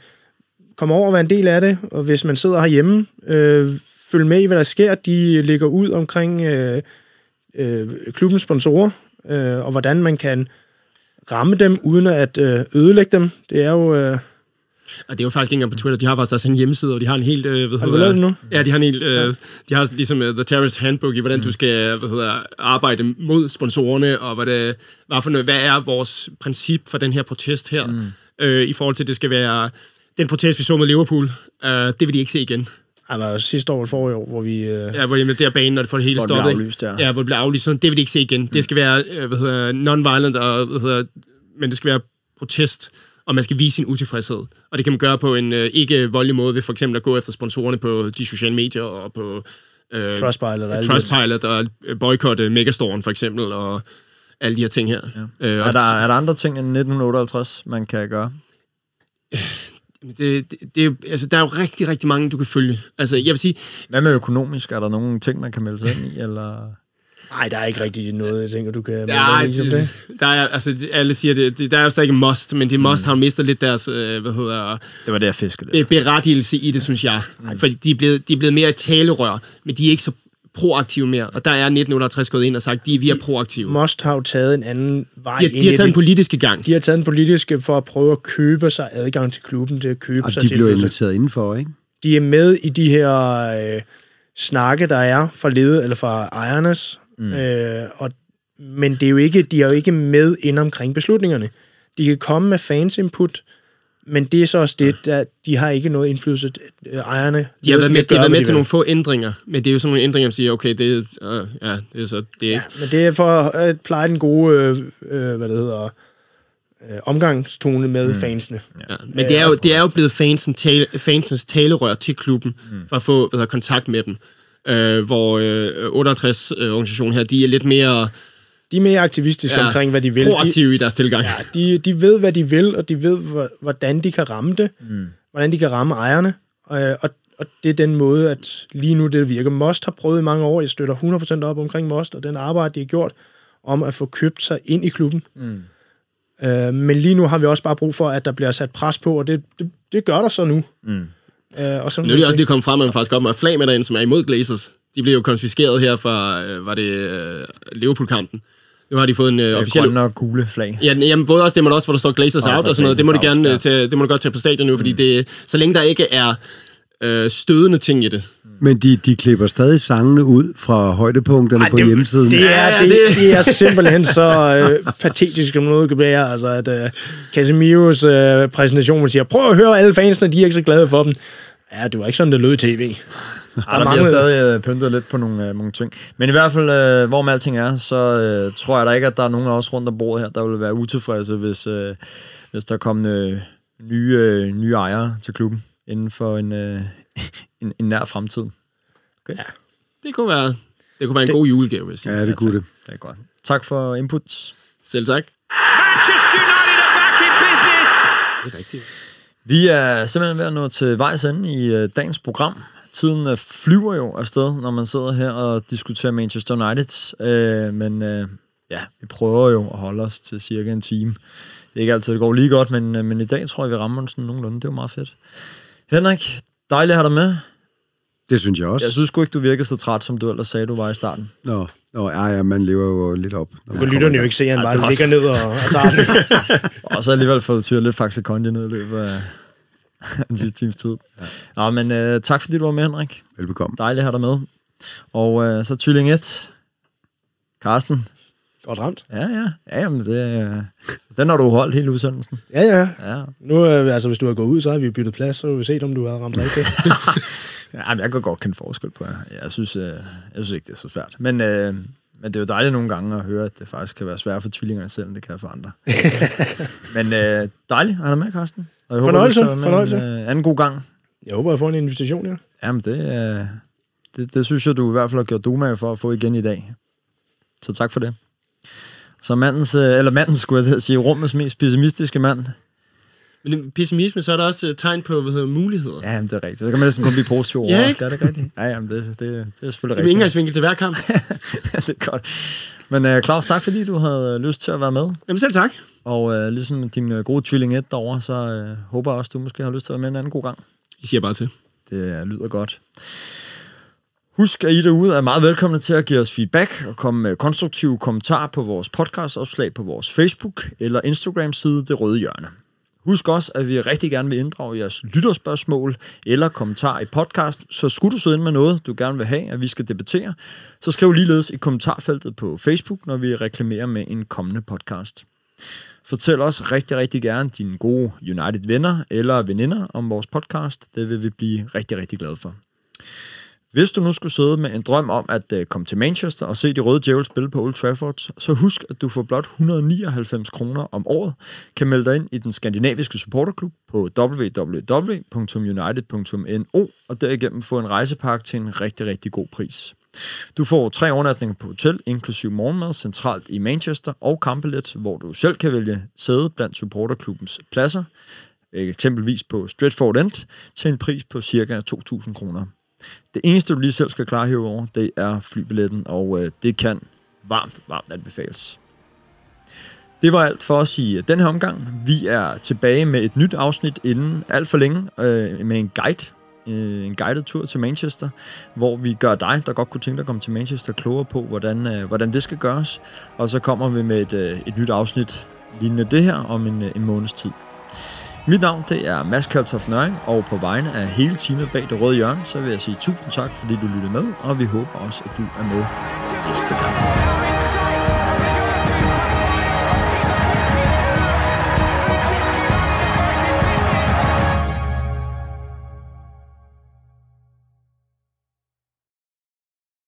komme over og være en del af det. Og hvis man sidder herhjemme, øh, følg med i, hvad der sker. De ligger ud omkring øh, øh, klubbens sponsorer, øh, og hvordan man kan ramme dem, uden at øh, ødelægge dem. Det er jo... Øh, og det er jo faktisk ikke engang på Twitter. De har faktisk også en hjemmeside, og de har en helt... Øh, hvad Har du lavet det nu? Ja, de har en helt... Øh, de har ligesom uh, The Terrorist Handbook i, hvordan du skal hvad hedder, arbejde mod sponsorerne, og hvad, det, hvad, for noget, hvad er vores princip for den her protest her, mm. øh, i forhold til, at det skal være... Den protest, vi så med Liverpool, øh, det vil de ikke se igen. Var sidste år eller forrige år, hvor vi... Øh, Ja, hvor de der banen, når det får det hele Hvor stoppet. aflyst, ja. ja. hvor det bliver aflyst. Så det vil de ikke se igen. Det skal være, øh, hvad hedder, non-violent, og, hvad hedder, men det skal være protest, og man skal vise sin utilfredshed. Og det kan man gøre på en øh, ikke voldelig måde, ved for eksempel at gå efter sponsorerne på de sociale medier, og på øh, Trustpilot og Trustpilot, og boykotte Megastoren for eksempel, og alle de her ting her. Ja. Øh, Er og der, er der andre ting end 1958, man kan gøre? *sighs* det, det, det, er altså, der er jo rigtig, rigtig mange, du kan følge. Altså, jeg vil sige, Hvad med økonomisk? Er der nogle ting, man kan melde sig ind i? Eller? Nej, der er ikke rigtig noget, jeg tænker, du kan... i som det, der er, altså, det- alle siger det, det, der er jo stadig must, men de must har jo mistet lidt deres, øh, hvad hedder, Det var det, jeg fiskede be- lidt. berettigelse i det, synes jeg. Fordi de er, blevet, de er blevet mere et talerør, men de er ikke så proaktive mere. Og der er 1968 gået ind og sagt, de, vi er proaktive. Must har jo taget en anden vej De har, de har taget det. en politiske gang. De har taget en politiske for at prøve at købe sig adgang til klubben, til at købe Og sig de til blev inviteret indenfor, ikke? de er med i de her øh, snakke, der er fra ledet eller fra ejernes. Mm. Øh, og, men det er jo ikke, de er jo ikke med ind omkring beslutningerne. De kan komme med fans input, men det er så også det, der, de har ikke noget indflydelse. Øh, ejerne De har været med, de har været med til nogle få ændringer, men det er jo sådan nogle ændringer, der siger, okay, det er, øh, ja, det er så, det er Ja, ikke. men det er for at pleje den gode, øh, øh, hvad det hedder, øh, omgangstone med mm. fansene. Ja, men det er jo, det er jo blevet fansen tale, fansens talerør til klubben, mm. for at få hvad hedder, kontakt med dem. Øh, hvor øh, 68-organisationen her, de er lidt mere De er mere aktivistiske ja, omkring, hvad de vil. De, proaktive i deres tilgang. Ja, de, de ved, hvad de vil, og de ved, hvor- hvordan de kan ramme det. Mm. Hvordan de kan ramme ejerne. Og, og, og det er den måde, at lige nu det virker. Most har prøvet i mange år. Jeg støtter 100% op omkring Most, og den arbejde, de har gjort, om at få købt sig ind i klubben. Mm. Øh, men lige nu har vi også bare brug for, at der bliver sat pres på, og det, det, det gør der så nu. Mm. Øh, og sådan Nu er det også lige kommet frem, at man faktisk kommer med flag med derinde, som er imod Glazers. De blev jo konfiskeret her fra, øh, var det øh, Liverpool-kampen. Nu har de fået en øh, officiel... Grønne og gule flag. Ja, jamen, både også det, men også, hvor der står Glazers Og out så og sådan noget. Det må, du Glazers gerne, ja. tage, det må du godt tage på stadion nu, fordi det, så længe der ikke er øh, stødende ting i det. Men de, de klipper stadig sangene ud fra højdepunkterne Ej, på det- hjemmesiden. Det er, det, det- er simpelthen så øh, patetisk, som noget kan være. Altså, at øh, Casemiros øh, præsentation, hvor siger, prøv at høre alle fansene, de er ikke så glade for dem. Ja, det var ikke sådan, det lød i tv. Ej, der bliver stadig øh, pyntet lidt på nogle, øh, nogle ting. Men i hvert fald, øh, hvor med alting er, så øh, tror jeg da ikke, at der er nogen af os rundt om bordet her, der vil være utilfredse, hvis, øh, hvis der kommer øh, nye, øh, nye ejere til klubben inden for en, øh, *laughs* en, en nær fremtid. Det kunne være, det kunne være en god julegave, vil jeg. Ja, det kunne det. Det er godt. Tak for inputs. Selv tak. Manchester United are back in business. Det er rigtigt. Vi er simpelthen ved at nå til vejs ende i øh, dagens program. Tiden øh, flyver jo afsted, når man sidder her og diskuterer Manchester United. Øh, men øh, ja, vi prøver jo at holde os til cirka en time. Det er ikke altid, det går lige godt, men, øh, men i dag tror jeg, vi rammer den sådan nogenlunde. Det er jo meget fedt. Henrik, dejligt at have dig med. Det synes jeg også. Jeg synes sgu ikke, du virkede så træt, som du ellers sagde, du var i starten. Nå, nå ja, ja, man lever jo lidt op. når Nu kan kommer lytterne jo ikke se, at han er bare også- ligger ned og, og tager den. *laughs* Og så alligevel fået tyret lidt Faxe Kondi ned i løbet af *laughs* den sidste times tid. Ja. Nå, men øh, tak fordi du var med, Henrik. Velbekomme. Dejligt at have dig med. Og øh, så Tvilling 1. Karsten. Godt ramt. Ja, ja. Ja, jamen, det, øh, den har du holdt hele udsendelsen. Ja, ja. Ja. Nu, øh, altså, hvis du har gået ud, så har vi byttet plads, så har vi set, om du har ramt rigtigt. *laughs* ja men jeg kan godt kende forskel på jer. Jeg synes, øh, jeg synes ikke, det er så svært. Men, øh, men det er jo dejligt nogle gange at høre, at det faktisk kan være svært for tvillingerne selv, end det kan for andre. *laughs* men øh, dejligt have dig med, Karsten. Og jeg Fornøjelse, håber, er fornøjelse. En, øh, anden god gang. Jeg håber, jeg får en invitation, ja. Jamen, det, øh, det, det synes jeg, du i hvert fald har gjort dumag for at få igen i dag. Så tak for det. Så mandens, øh, eller manden skulle jeg sige, rummets mest pessimistiske mand. Men pessimisme, så er der også øh, tegn på hvad hedder, muligheder. Ja, Ja, jamen, det er rigtigt. Det kan man næsten kun blive positiv over. Ja, ikke? Skal det rigtigt? Ja, jamen, det, det, det er selvfølgelig det er rigtigt. til hver kamp. *laughs* det er godt. Men uh, Claus, tak fordi du havde lyst til at være med. Jamen selv tak. Og uh, ligesom din uh, gode tvilling 1 derovre, så uh, håber jeg også, du måske har lyst til at være med en anden god gang. I siger bare til. Det uh, lyder godt. Husk, at I derude er meget velkomne til at give os feedback og komme med konstruktive kommentarer på vores podcastopslag på vores Facebook eller Instagram-side Det Røde Hjørne. Husk også, at vi rigtig gerne vil inddrage jeres lytterspørgsmål eller kommentarer i podcast, så skulle du sidde ind med noget, du gerne vil have, at vi skal debattere, så skriv ligeledes i kommentarfeltet på Facebook, når vi reklamerer med en kommende podcast. Fortæl os rigtig, rigtig gerne dine gode United-venner eller veninder om vores podcast. Det vil vi blive rigtig, rigtig glade for. Hvis du nu skulle sidde med en drøm om at øh, komme til Manchester og se de røde djævel spille på Old Trafford, så husk, at du for blot 199 kroner om året kan melde dig ind i den skandinaviske supporterklub på www.united.no og derigennem få en rejsepakke til en rigtig, rigtig god pris. Du får tre overnatninger på hotel, inklusiv morgenmad, centralt i Manchester og kampelet, hvor du selv kan vælge sæde blandt supporterklubbens pladser, eksempelvis på Stratford End, til en pris på ca. 2.000 kroner. Det eneste, du lige selv skal klare herover, det er flybilletten, og øh, det kan varmt, varmt anbefales. Det var alt for os i øh, den her omgang. Vi er tilbage med et nyt afsnit inden alt for længe, øh, med en guide, øh, en guided tur til Manchester, hvor vi gør dig, der godt kunne tænke dig at komme til Manchester, klogere på, hvordan, øh, hvordan det skal gøres. Og så kommer vi med et, øh, et nyt afsnit lignende det her om en, øh, en måneds tid. Mit navn det er Mads Kaltoff Nøring, og på vegne af hele teamet bag det røde hjørne, så vil jeg sige tusind tak, fordi du lyttede med, og vi håber også, at du er med næste gang.